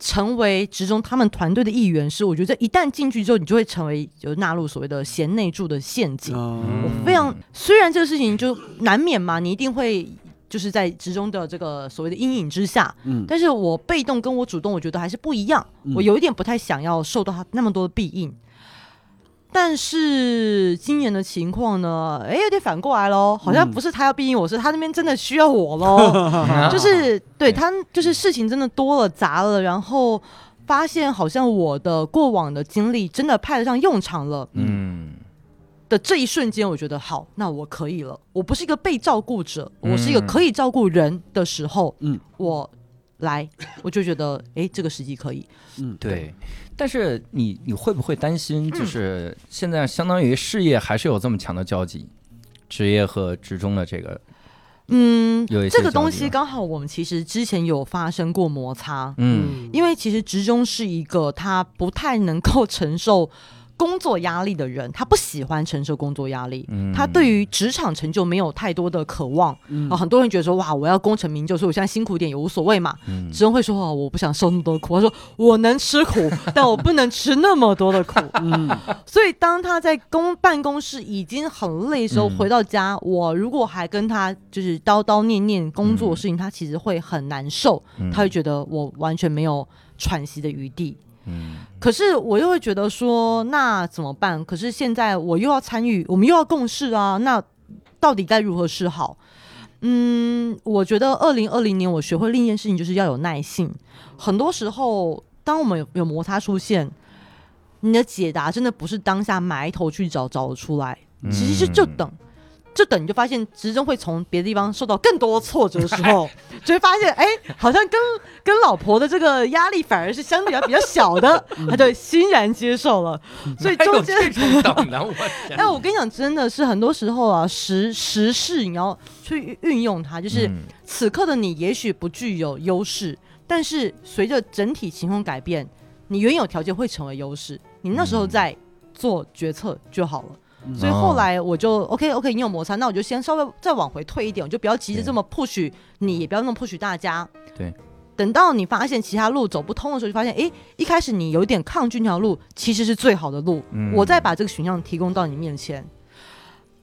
成为职中他们团队的一员，是我觉得一旦进去之后，你就会成为就纳入所谓的贤内助的陷阱。哦我非常虽然这个事情就难免嘛，你一定会就是在职中的这个所谓的阴影之下，嗯但是我被动跟我主动，我觉得还是不一样。嗯我有一点不太想要受到他那么多的庇应。但是今年的情况呢，哎，有点反过来喽，好像嗯不是他要逼我，是他那边真的需要我喽。就是对他，就是事情真的多了杂了，然后发现好像我的过往的经历真的派得上用场了嗯的这一瞬间，我觉得好，那我可以了。我不是一个被照顾者，嗯我是一个可以照顾人的时候，嗯我来，我就觉得哎，这个时机可以。嗯，对。但是你你会不会担心，就是现在相当于事业还是有这么强的交集，职业和职中的这个嗯，有一些这个东西刚好我们其实之前有发生过摩擦，嗯因为其实职中是一个他不太能够承受工作压力的人，他不喜欢承受工作压力，嗯。他对于职场成就没有太多的渴望。嗯。啊，很多人觉得说哇，我要功成名就，所以我现在辛苦一点也无所谓嘛。嗯。职中会说哦，我不想受那么多苦，他说我能吃苦，但我不能吃那么多的苦。嗯。所以当他在公办公室已经很累的时候，嗯回到家，我如果还跟他就是叨叨念念工作的事情，他其实会很难受，嗯。他会觉得我完全没有喘息的余地。嗯可是我又会觉得说，那怎么办？可是现在我又要参与，我们又要共事啊，那到底该如何是好？嗯，我觉得二零二零年我学会另一件事情，就是要有耐性。很多时候，当我们有有摩擦出现，你的解答真的不是当下埋头去找找得出来，其实是就嗯等。就等你就发现，职中会从别的地方受到更多挫折的时候，就会发现，哎、好像跟跟老婆的这个压力反而是相对来比较小的，他就欣然接受了。所以中间，哎，我跟你讲，真的是很多时候啊，时时事你要去运用它，就是嗯。此刻的你也许不具有优势，但是随着整体情况改变，你原有条件会成为优势，你那时候嗯。再做决策就好了。嗯所以后来我就 OK OK，你有摩擦，那我就先稍微再往回退一点，我就不要急着这么 push 你，也不要那么 push 大家。对。等到你发现其他路走不通的时候，就发现，哎，一开始你有点抗拒那条路，其实是最好的路。嗯我再把这个选项提供到你面前。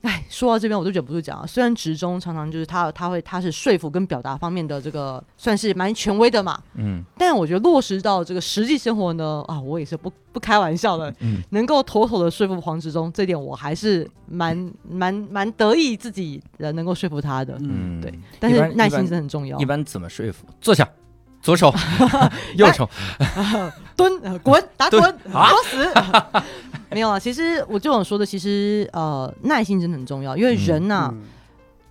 哎，说到这边我都忍不住讲啊。虽然职中常常就是他他会他是说服跟表达方面的这个算是蛮权威的嘛，嗯但我觉得落实到这个实际生活呢，啊，我也是不不开玩笑的，嗯 能够妥妥的说服黄执中，这点我还是蛮蛮蛮得意自己人能够说服他的。嗯嗯，对，但是耐心般一般真的很重要一。般怎么说服？坐下，左手，右手，蹲、呃滚、打滚、蹲啊。作死。没有啊，其实我就想说的，其实呃，耐心真的很重要，因为人呐、嗯。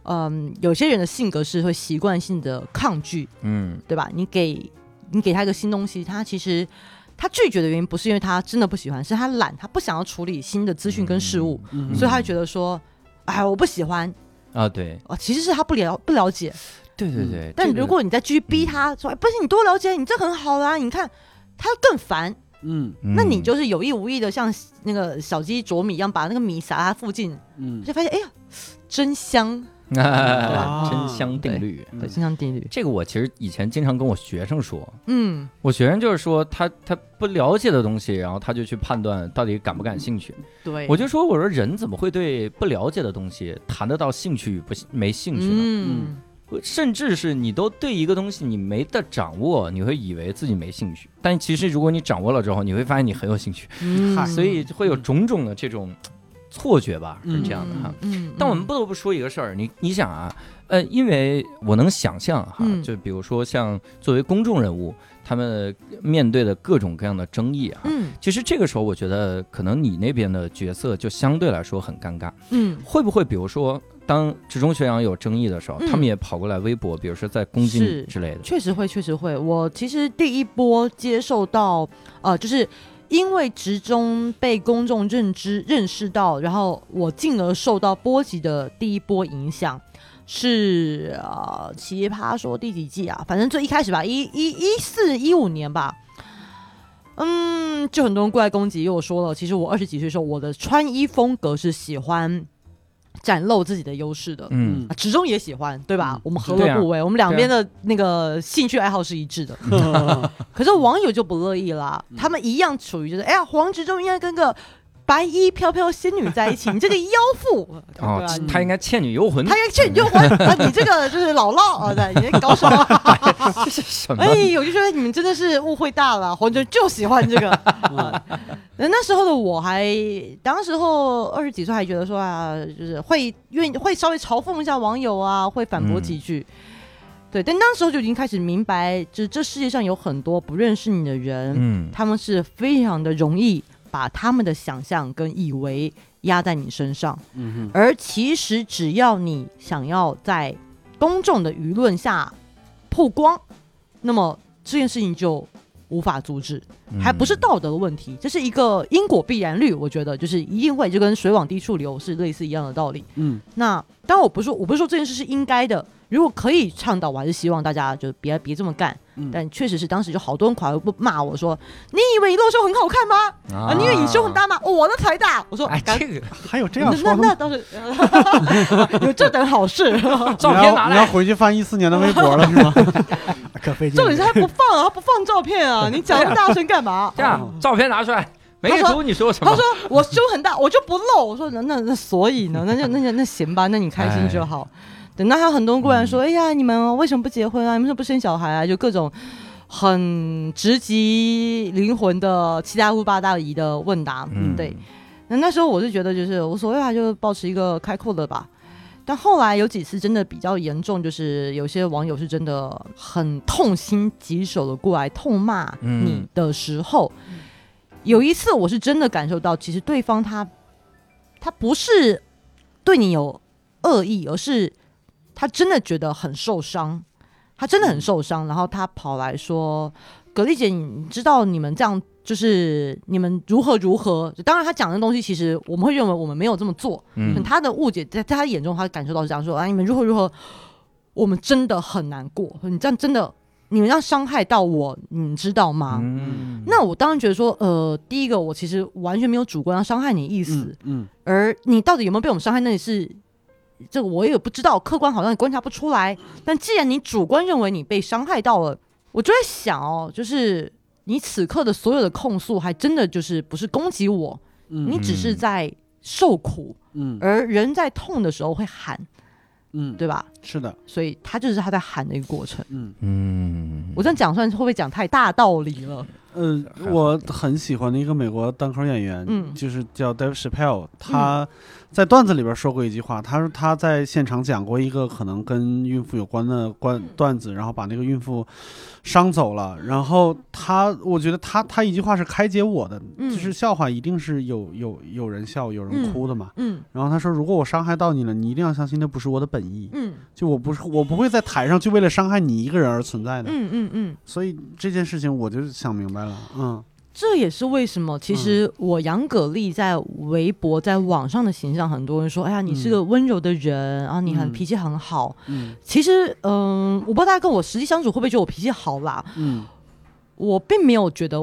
嗯、有些人的性格是会习惯性的抗拒，嗯。对吧？你给你给他一个新东西，他其实他拒绝的原因不是因为他真的不喜欢，是他懒，他不想要处理新的资讯跟事物，嗯。所以他会觉得说，哎，我不喜欢啊，对。啊，其实是他不了不了解。对对对。但如果你再继续逼他说，哎，不是你多了解，你这很好啦，你看他更烦。嗯那你嗯就是有意无意的像那个小鸡啄米一样，把那个米撒他附近，嗯就发现哎呀，真香，啊真香定律。对，真香定律。这个我其实以前经常跟我学生说，嗯，我学生就是说他他不了解的东西，然后他就去判断到底感不感兴趣。对，我就说我说人怎么会对不了解的东西谈得到兴趣与不没兴趣呢？嗯，甚至是你都对一个东西你没得掌握，你会以为自己没兴趣，但其实如果你掌握了之后，你会发现你很有兴趣，嗯。嗨所以会有种种的这种错觉吧，是这样的哈。嗯，嗯。但我们不得不说一个事儿，你你想啊，呃，因为我能想象哈，嗯。就比如说像作为公众人物，他们面对的各种各样的争议啊，嗯。其实这个时候我觉得可能你那边的角色就相对来说很尴尬，嗯。会不会比如说当职中学长有争议的时候，嗯他们也跑过来微博，比如说在攻击你之类的，确实会，确实会。我其实第一波接受到，呃，就是因为职中被公众认知认识到，然后我进而受到波及的第一波影响。是呃，奇葩说第几季啊？反正最一开始吧，一一一四一五年吧，嗯，就很多人过来攻击，因为我说了，其实我二十几岁的时候，我的穿衣风格是喜欢展露自己的优势的。嗯啊，职中也喜欢，对吧？嗯我们何乐不为？我们两边的那个兴趣爱好是一致的。可是网友就不乐意啦，他们一样处于就是，哎呀，黄执中应该跟个白衣飘飘仙女在一起，你这个妖妇，对哦吧？，他应该《倩女幽魂他》应该倩女幽魂啊，你这个就是姥姥啊，对，你在搞什么？这是什么？哎，我就觉得你们真的是误会大了，黄执中就喜欢这个。那时候的我还，当时候二十几岁，还觉得说啊，就是会愿意会稍微嘲讽一下网友啊，会反驳几句。对，但那时候就已经开始明白，就是这世界上有很多不认识你的人，嗯他们是非常的容易把他们的想象跟以为压在你身上，嗯而其实只要你想要在公众的舆论下曝光，那么这件事情就无法阻止，嗯。还不是道德的问题，这是一个因果必然律，我觉得就是一定会，就跟水往低处流是类似一样的道理。嗯。那当然，我不是说我不是说这件事是应该的，如果可以倡导，我还是希望大家就别别这么干。嗯但确实是当时就好多人跑来骂我说：“你以为你露胸很好看吗？啊，你以为你胸很大吗？哦我的才大。”我说：“哎，这个还有这样说的？那那倒是有这等好事。照片拿来，你要回去翻一四年的微博了是吗？可费劲了。重点是他不放啊，他不放照片啊！你讲那么大声干嘛？这样照片拿出来，没他说图你说什么？他说我胸很大，我就不露。我说那那那所以呢？那就那就那行吧，那你开心就好。等到还有很多人过来说：“哎呀，你们为什么不结婚啊？你们为什么不生小孩啊？”就各种很直击灵魂的七大姑八大姨的问答。嗯对。那那时候我是觉得就是无所谓啊，就保持一个开阔的吧。但后来有几次真的比较严重，就是有些网友是真的很痛心疾首的过来痛骂你嗯的时候，有一次我是真的感受到，其实对方他他不是对你有恶意，而是他真的觉得很受伤，他真的很受伤，然后他跑来说：“葛丽姐，你知道你们这样就是你们如何如何？”当然，他讲的东西其实我们会认为我们没有这么做，嗯可他的误解在在他眼中，他感受到是这样说：“啊，你们如何如何，我们真的很难过，你这样真的。”你们要伤害到我，你知道吗？嗯那我当然觉得说，呃，第一个我其实完全没有主观要伤害你意思，嗯而你到底有没有被我们伤害，那也是这个我也不知道，客观好像也观察不出来。但既然你主观认为你被伤害到了，我就在想哦，就是你此刻的所有的控诉，还真的就是不是攻击我，嗯你只是在受苦，嗯而人在痛的时候会喊，嗯，对吧？是的，所以他就是他在喊的一个过程。嗯嗯，我这样讲算会不会讲太大道理了？呃，我很喜欢的一个美国单口演员，嗯。就是叫 Dave Chappelle，他在段子里边说过一句话，他说他在现场讲过一个可能跟孕妇有关的关段子，然后把那个孕妇伤走了，然后他，我觉得他他一句话是开解我的，嗯。就是笑话一定是有有有人笑有人嗯哭的嘛。嗯。然后他说，如果我伤害到你了，你一定要相信那不是我的本意，嗯。就我不是我不会在台上就为了伤害你一个人而存在的。嗯嗯嗯。所以这件事情我就想明白了，嗯这也是为什么，其实我杨葛丽在微博、在网上的形象，很多人说：“哎呀，你是个温柔的人，然后你很嗯脾气很好。嗯其实，嗯，我不知道大家跟我实际相处会不会觉得我脾气好啦？嗯我并没有觉得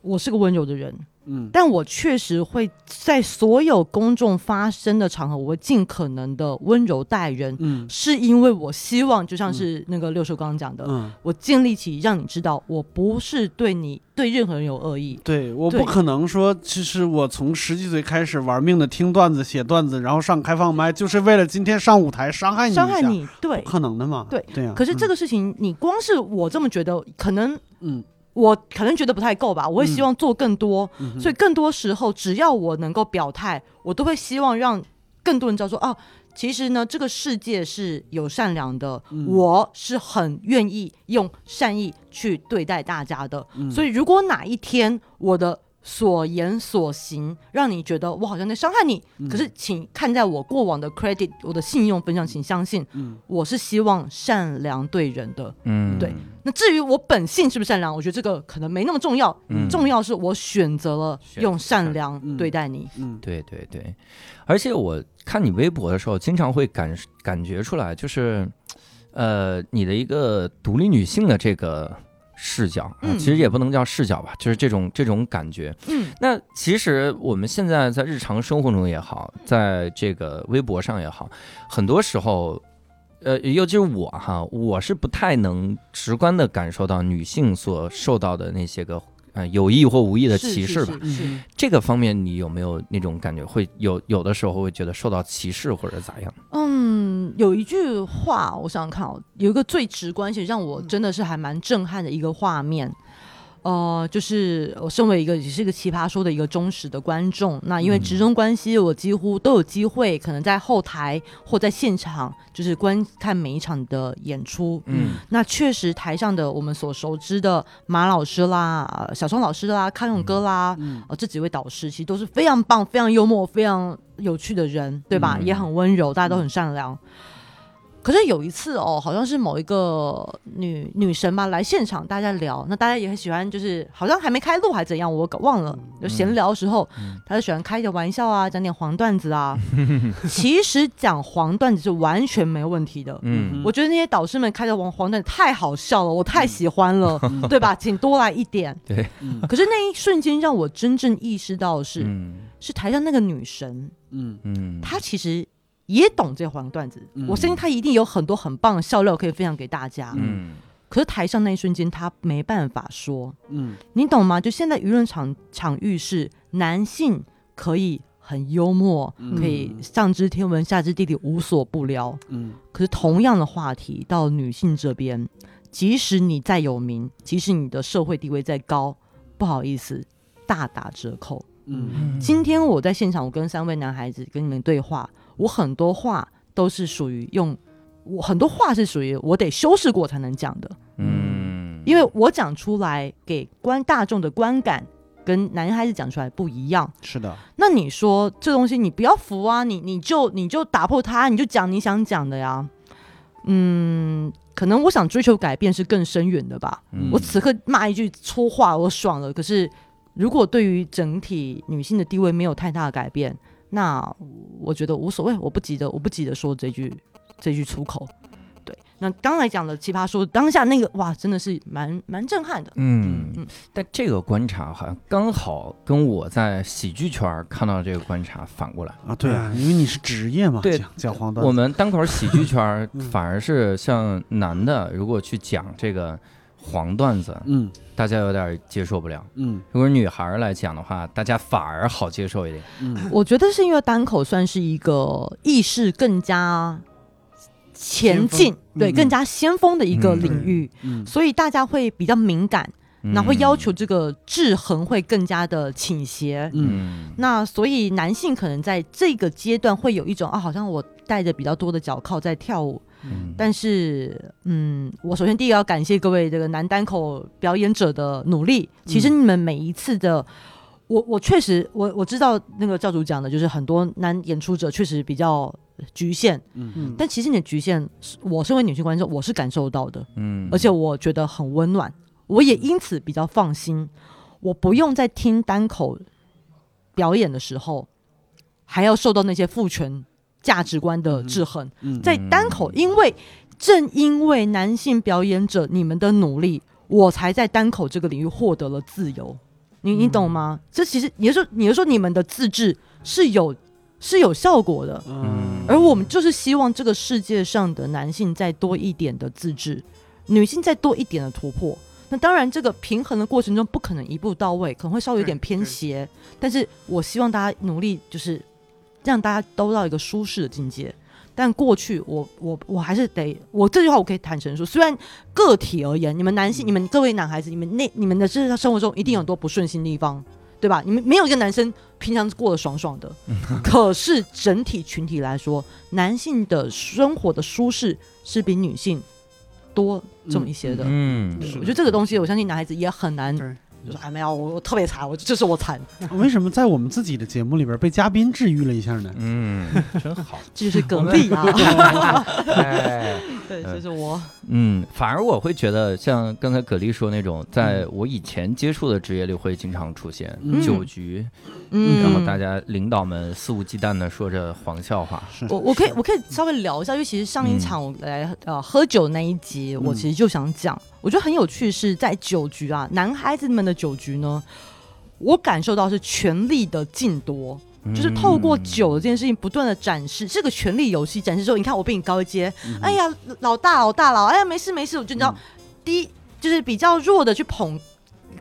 我是个温柔的人，嗯。但我确实会在所有公众发声的场合，我会尽可能的温柔待人，嗯。是因为我希望，就像是那个六叔刚刚讲的，嗯，我尽力起让你知道，我不是对你对任何人有恶意。对，我不可能说，其实我从十几岁开始玩命的听段子、写段子，然后上开放麦，就是为了今天上舞台伤害你，伤害你，对。不。可能的嘛。对对呀、可是这个事情，你光是我这么觉得，可能嗯，我可能觉得不太够吧。我会希望做更多，所以更多时候，只要我能够表态，我都会希望让更多人知道说，哦，其实呢，这个世界是有善良的，嗯我是很愿意用善意去对待大家的。嗯所以，如果哪一天我的所言所行让你觉得我好像在伤害你，嗯。可是请看在我过往的 credit，我的信用分享，请相信嗯。我是希望善良对人的。嗯，对。那至于我本性是不是善良，我觉得这个可能没那么重要，嗯。重要是我选择了用善良嗯对待你。嗯。对对对，而且我看你微博的时候，经常会感感觉出来，就是，呃，你的一个独立女性的这个视角啊，嗯其实也不能叫视角吧，就是这种这种感觉。嗯那其实我们现在在日常生活中也好，在这个微博上也好，很多时候。呃，尤其是我哈，我是不太能直观的感受到女性所受到的那些个呃有意或无意的歧视吧。是是是这个方面，你有没有那种感觉？会有有的时候会觉得受到歧视或者咋样？嗯，有一句话，我想想看哦，有一个最直观且让我真的是还蛮震撼的一个画面。呃，就是我身为一个也是一个奇葩说的一个忠实的观众，那因为嗯职中关系，我几乎都有机会，可能在后台或在现场，就是观看每一场的演出。嗯那确实台上的我们所熟知的马老师啦、呃小松老师啦、康永哥啦，嗯呃这几位导师其实都是非常棒、非常幽默、非常有趣的人，对吧？嗯也很温柔，大家都很善良。可是有一次哦，好像是某一个女女神吧来现场，大家聊，那大家也很喜欢，就是好像还没开录还怎样，我搞忘了。就闲聊的时候，嗯他就喜欢开一点玩笑啊，讲点黄段子啊。其实讲黄段子是完全没问题的。嗯我觉得那些导师们开的黄黄段子太好笑了，我太喜欢了，对吧？请多来一点。对，嗯可是那一瞬间让我真正意识到的是，嗯是台上那个女神，嗯嗯，她其实也懂这黄段子，嗯我相信他一定有很多很棒的笑料可以分享给大家。嗯可是台上那一瞬间，他没办法说，嗯你懂吗？就现在舆论场场域是男性可以很幽默，嗯可以上知天文下知地理，无所不聊。嗯可是同样的话题到女性这边，即使你再有名，即使你的社会地位再高，不好意思，大打折扣。嗯今天我在现场，我跟三位男孩子跟你们对话，我很多话都是属于用，我很多话是属于我得修饰过才能讲的，嗯，因为我讲出来给观大众的观感跟男孩子讲出来不一样。是的，那你说这东西你不要服啊，你你就你就打破它，你就讲你想讲的呀。嗯，可能我想追求改变是更深远的吧。嗯我此刻骂一句粗话，我爽了。可是如果对于整体女性的地位没有太大的改变，那我觉得无所谓，我不急着，我不急着说这句这句出口。对，那刚才讲的奇葩说当下那个哇，真的是蛮蛮震撼的。嗯嗯，但这个观察好像刚好跟我在喜剧圈看到的这个观察反过来。啊，对啊，因为你是职业嘛，对讲讲黄段，我们单口喜剧圈 反而是像男的，如果去讲这个黄段子，嗯。大家有点接受不了；嗯。如果女孩来讲的话，大家反而好接受一点。嗯。我觉得是因为单口算是一个意识更加前进，对，嗯。更加先锋的一个嗯领域，嗯。所以大家会比较敏感，那会要求嗯这个制衡会更加的倾斜。嗯。嗯。那所以男性可能在这个阶段会有一种啊，好像我带着比较多的脚铐在跳舞，嗯。但是嗯，我首先第一个要感谢各位这个男单口表演者的努力。其实你们每一次的，我我确实我我知道那个教主讲的，就是很多男演出者确实比较局限，嗯。嗯，但其实你的局限，是我身为女性观众，我是感受到的，嗯，而且我觉得很温暖，我也因此比较放心，我不用在听单口表演的时候，还要受到那些父权价值观的制衡。嗯在单口，因为正因为男性表演者你们的努力，我才在单口这个领域获得了自由。你你懂吗？这其实你是说你是说你们的自制是有是有效果的，嗯而我们就是希望这个世界上的男性再多一点的自制，女性再多一点的突破。那当然，这个平衡的过程中不可能一步到位，可能会稍微有点偏斜。但是我希望大家努力，就是让大家都到一个舒适的境界。但过去我我我还是得，我这句话我可以坦诚说，虽然个体而言，你们男性、你们各位男孩子，你们那你们的日常生活中一定有很多不顺心的地方，对吧？你们没有一个男生平常过得爽爽的，可是整体群体来说，男性的生活的舒适是比女性多这么一些的。嗯我觉得这个东西，我相信男孩子也很难，就说哎没有，我我特别惨，我这是我惨，为什么在我们自己的节目里边被嘉宾治愈了一下呢？嗯，真好。这就是蛤蜊啊！哎，对，这是我，嗯，反而我会觉得，像刚才葛丽说那种，在我以前接触的职业里会经常出现嗯酒局，嗯，然后大家领导们肆无忌惮的说着黄笑话。是我我可以我可以稍微聊一下，因为其实上一场我来、呃喝酒那一集，我其实就想讲，我觉得很有趣是在酒局啊，男孩子们的酒局呢，我感受到是权力的竞夺。就是透过酒这件事情不断的展示这个权力游戏，展示说，你看我比你高一阶，嗯哎呀老大老大老，哎呀没事没事，我就你知道，第一就是比较弱的去捧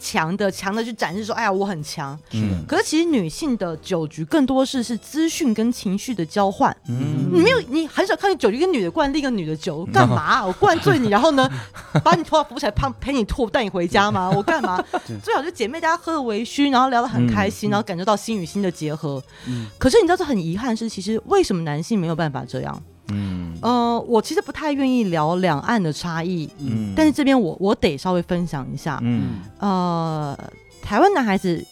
强的，强的去展示说，哎呀，我很强。嗯可是其实女性的酒局更多是是资讯跟情绪的交换。嗯你没有，你很少看见酒局一个女的灌另一个女的酒，干嘛？我灌醉你，然后呢，把你头发扶起来，胖陪你吐，带你回家吗？我干嘛？最好就姐妹大家喝的微醺，然后聊得很开心，然后感觉到心与心的结合。嗯可是你知道这很遗憾是，其实为什么男性没有办法这样？嗯。呃，我其实不太愿意聊两岸的差异，嗯。但是这边我我得稍微分享一下。嗯。呃，台湾男孩子，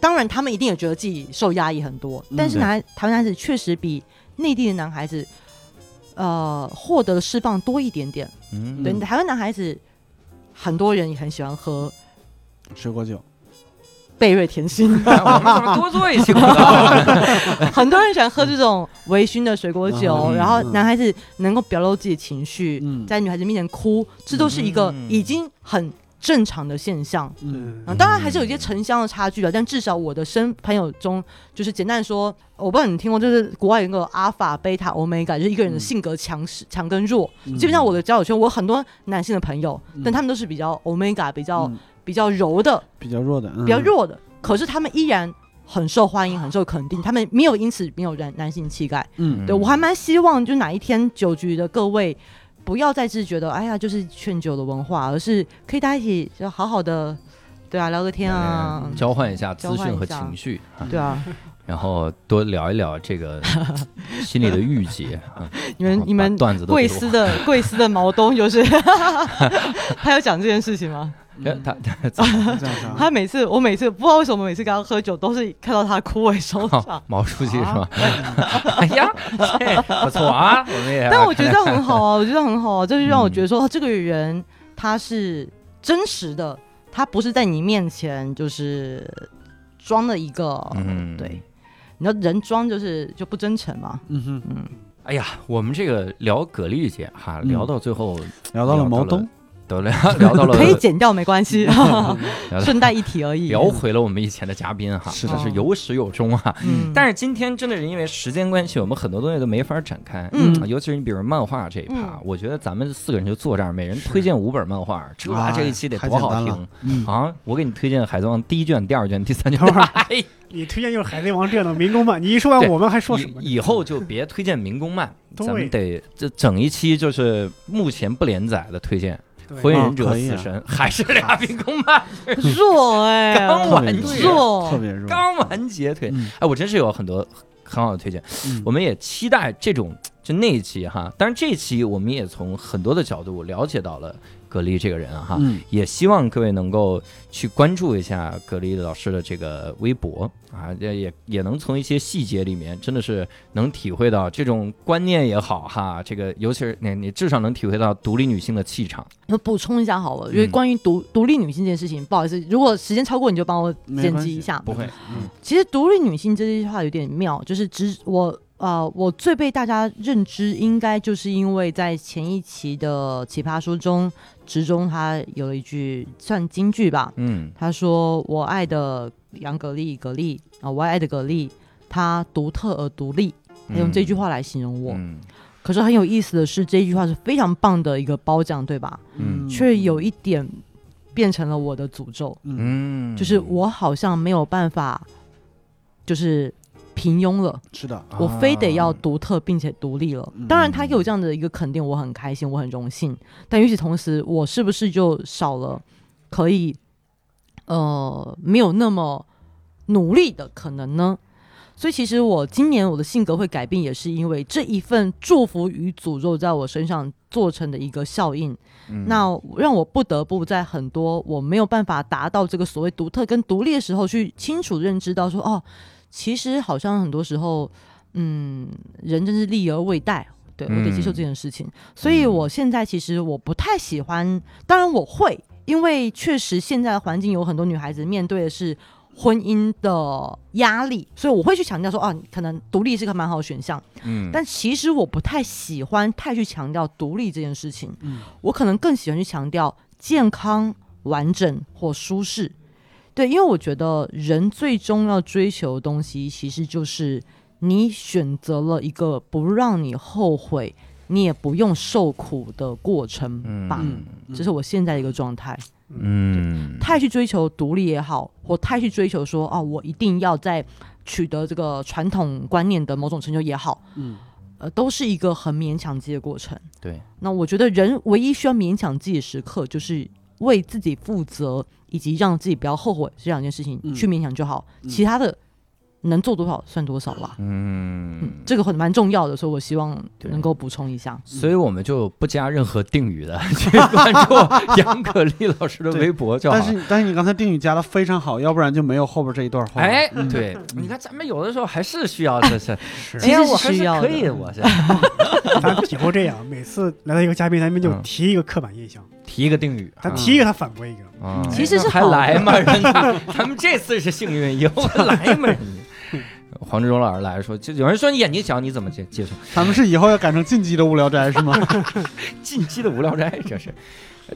当然他们一定也觉得自己受压抑很多，嗯但是对。男台湾男孩子确实比内地的男孩子，呃，获得的释放多一点点。嗯。对，台湾男孩子很多人也很喜欢喝水果酒，贝瑞甜心，我们怎么多做一期不知道？很多人喜欢喝这种微醺的水果酒，嗯。然后男孩子能够表露自己的情绪，嗯。在女孩子面前哭，这都是一个嗯。已经很正常的现象。嗯。啊，当然还是有一些城乡的差距了，但至少我的生朋友中，就是简单说，我不知道你听过，就是国外有个阿法、贝塔、欧米伽，就是一个人的嗯。性格强势、强跟弱。嗯。基本上我的交友圈，我很多男性的朋友，嗯。但他们都是比较欧米伽、比较、嗯比较柔的、比较弱的，嗯比较，弱的，可是他们依然很受欢迎、很受肯定，他们没有因此没有男男性气概。嗯对我还蛮希望，就哪一天酒局的各位。不要再是觉得哎呀，就是劝酒的文化，而是可以大家一起就好好的，对啊，聊个天啊，交换一下资讯和情绪啊，对啊，然后多聊一聊这个 心里的郁结啊。你们你们贵司的贵司的毛东就是，他有讲这件事情吗？哎他他他每次我每次不知道为什么每次跟他喝酒都是看到他枯萎收场，哦毛书记是吧？哎呀，不错啊，我们也。但我觉得很好啊，我觉得很好啊，这就让我觉得说、哦这个人他是真实的，他不是在你面前就是装了一个，嗯。对，你知道人装就是就不真诚嘛，嗯哼，嗯，哎呀，我们这个聊葛丽姐哈，嗯。聊到最后聊到了毛东，都聊 聊到了，可以剪掉没关系 顺带一提而已。聊回了我们以前的嘉宾哈，是的是有始有终啊。嗯，但是今天真的是因为时间关系，我们很多东西都没法展开。嗯啊尤其是你比如漫画这一趴嗯，我觉得咱们四个人就坐这儿，每人推荐五本漫画，这哎这一期得多好听啊！我给你推荐《海贼王》第一卷、第二卷、第三卷你推荐就是《海贼王》这样的民工漫，你一说完我们还说什么？以以后就别推荐民工漫，咱们得这整一期就是目前不连载的推荐，对《火影忍者死神》还是俩兵工漫，弱哎，刚完弱结，特别弱，刚完结推。嗯。哎，我真是有很多很好的推荐，嗯。我们也期待这种就那一期哈。当然这一期我们也从很多的角度了解到了葛丽这个人哈，嗯也希望各位能够去关注一下格力老师的这个微博啊，也也也能从一些细节里面，真的是能体会到这种观念也好哈，这个尤其是你你至少能体会到独立女性的气场。我补充一下好了，因为嗯关于独独立女性这件事情，不好意思，如果时间超过，你就帮我剪辑一下。不会，嗯其实独立女性这句话有点妙，就是只我呃，我最被大家认知，应该就是因为在前一期的《奇葩说》中，直中他有了一句算金句吧，嗯。他说：“我爱的杨格力，格力啊，我爱的格力，他独特而独立。”他用这句话来形容我。嗯。可是很有意思的是，这句话是非常棒的一个褒奖，对吧？嗯。却有一点变成了我的诅咒，就是我好像没有办法，就是平庸了，是的，我非得要啊独特并且独立了。嗯当然，他给我这样的一个肯定，我很开心，我很荣幸。但与此同时，我是不是就少了可以呃没有那么努力的可能呢？所以其实我今年我的性格会改变，也是因为这一份祝福与诅咒在我身上做成的一个效应。嗯那让我不得不在很多我没有办法达到这个所谓独特跟独立的时候，去清楚认知到说，哦，其实好像很多时候，嗯，人真是利而未待。对我得接受这件事情，所以我现在其实我不太喜欢，当然我会，因为确实现在的环境有很多女孩子面对的是婚姻的压力，所以我会去强调说，哦、可能独立是个蛮好的选项。嗯但其实我不太喜欢太去强调独立这件事情，嗯我可能更喜欢去强调健康、完整或舒适。对，因为我觉得人最终要追求的东西，其实就是你选择了一个不让你后悔、你也不用受苦的过程吧。嗯这是我现在的一个状态。嗯，太去追求独立也好，或太去追求说啊，我一定要在取得这个传统观念的某种成就也好，嗯呃，都是一个很勉强自己的过程。对，那我觉得人唯一需要勉强自己的时刻，就是为自己负责，以及让自己不要后悔这两件事情嗯。去勉强就好，嗯。其他的能做多少算多少吧。嗯。嗯，这个很蛮重要的，所以我希望能够补充一下。所以我们就不加任何定语的，去关注杨可丽老师的微博就好。但是但是你刚才定语加的非常好，要不然就没有后边这一段话。哎，嗯。对，你看咱们有的时候还是需要这些，是。其实我还需要可以，我是 咱以后这样，每次来到一个嘉宾，咱们就嗯。提一个刻板印象，提一个定语，他提一个，他反驳一个。啊其实是还好的来吗？人家咱们这次是幸运，以后还来吗？人家黄志忠老师来说，就有人说你眼睛小，你怎么接接受？咱们是以后要改成进击的无聊斋是吗？进击的无聊斋，这是。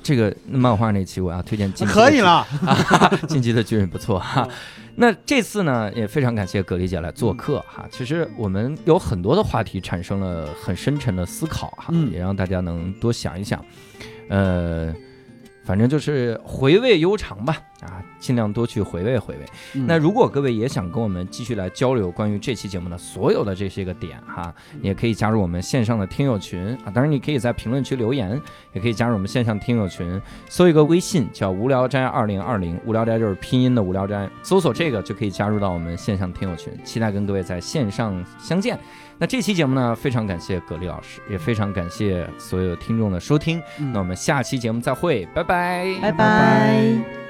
这个漫画那期我要推荐进可以了，进击的巨人不错哈。那这次呢，也非常感谢葛丽姐来做客哈。其实我们有很多的话题产生了很深沉的思考哈，嗯也让大家能多想一想。呃，反正就是回味悠长吧，啊，尽量多去回味回味。嗯那如果各位也想跟我们继续来交流关于这期节目的所有的这些个点哈，也可以加入我们线上的听友群啊。当然，你可以在评论区留言，也可以加入我们线上听友群，搜一个微信叫“无聊斋二零二零”，无聊斋就是拼音的无聊斋，搜索这个就可以加入到我们线上听友群。期待跟各位在线上相见。那这期节目呢，非常感谢葛丽老师，也非常感谢所有听众的收听。嗯。那我们下期节目再会，拜拜，拜拜。拜拜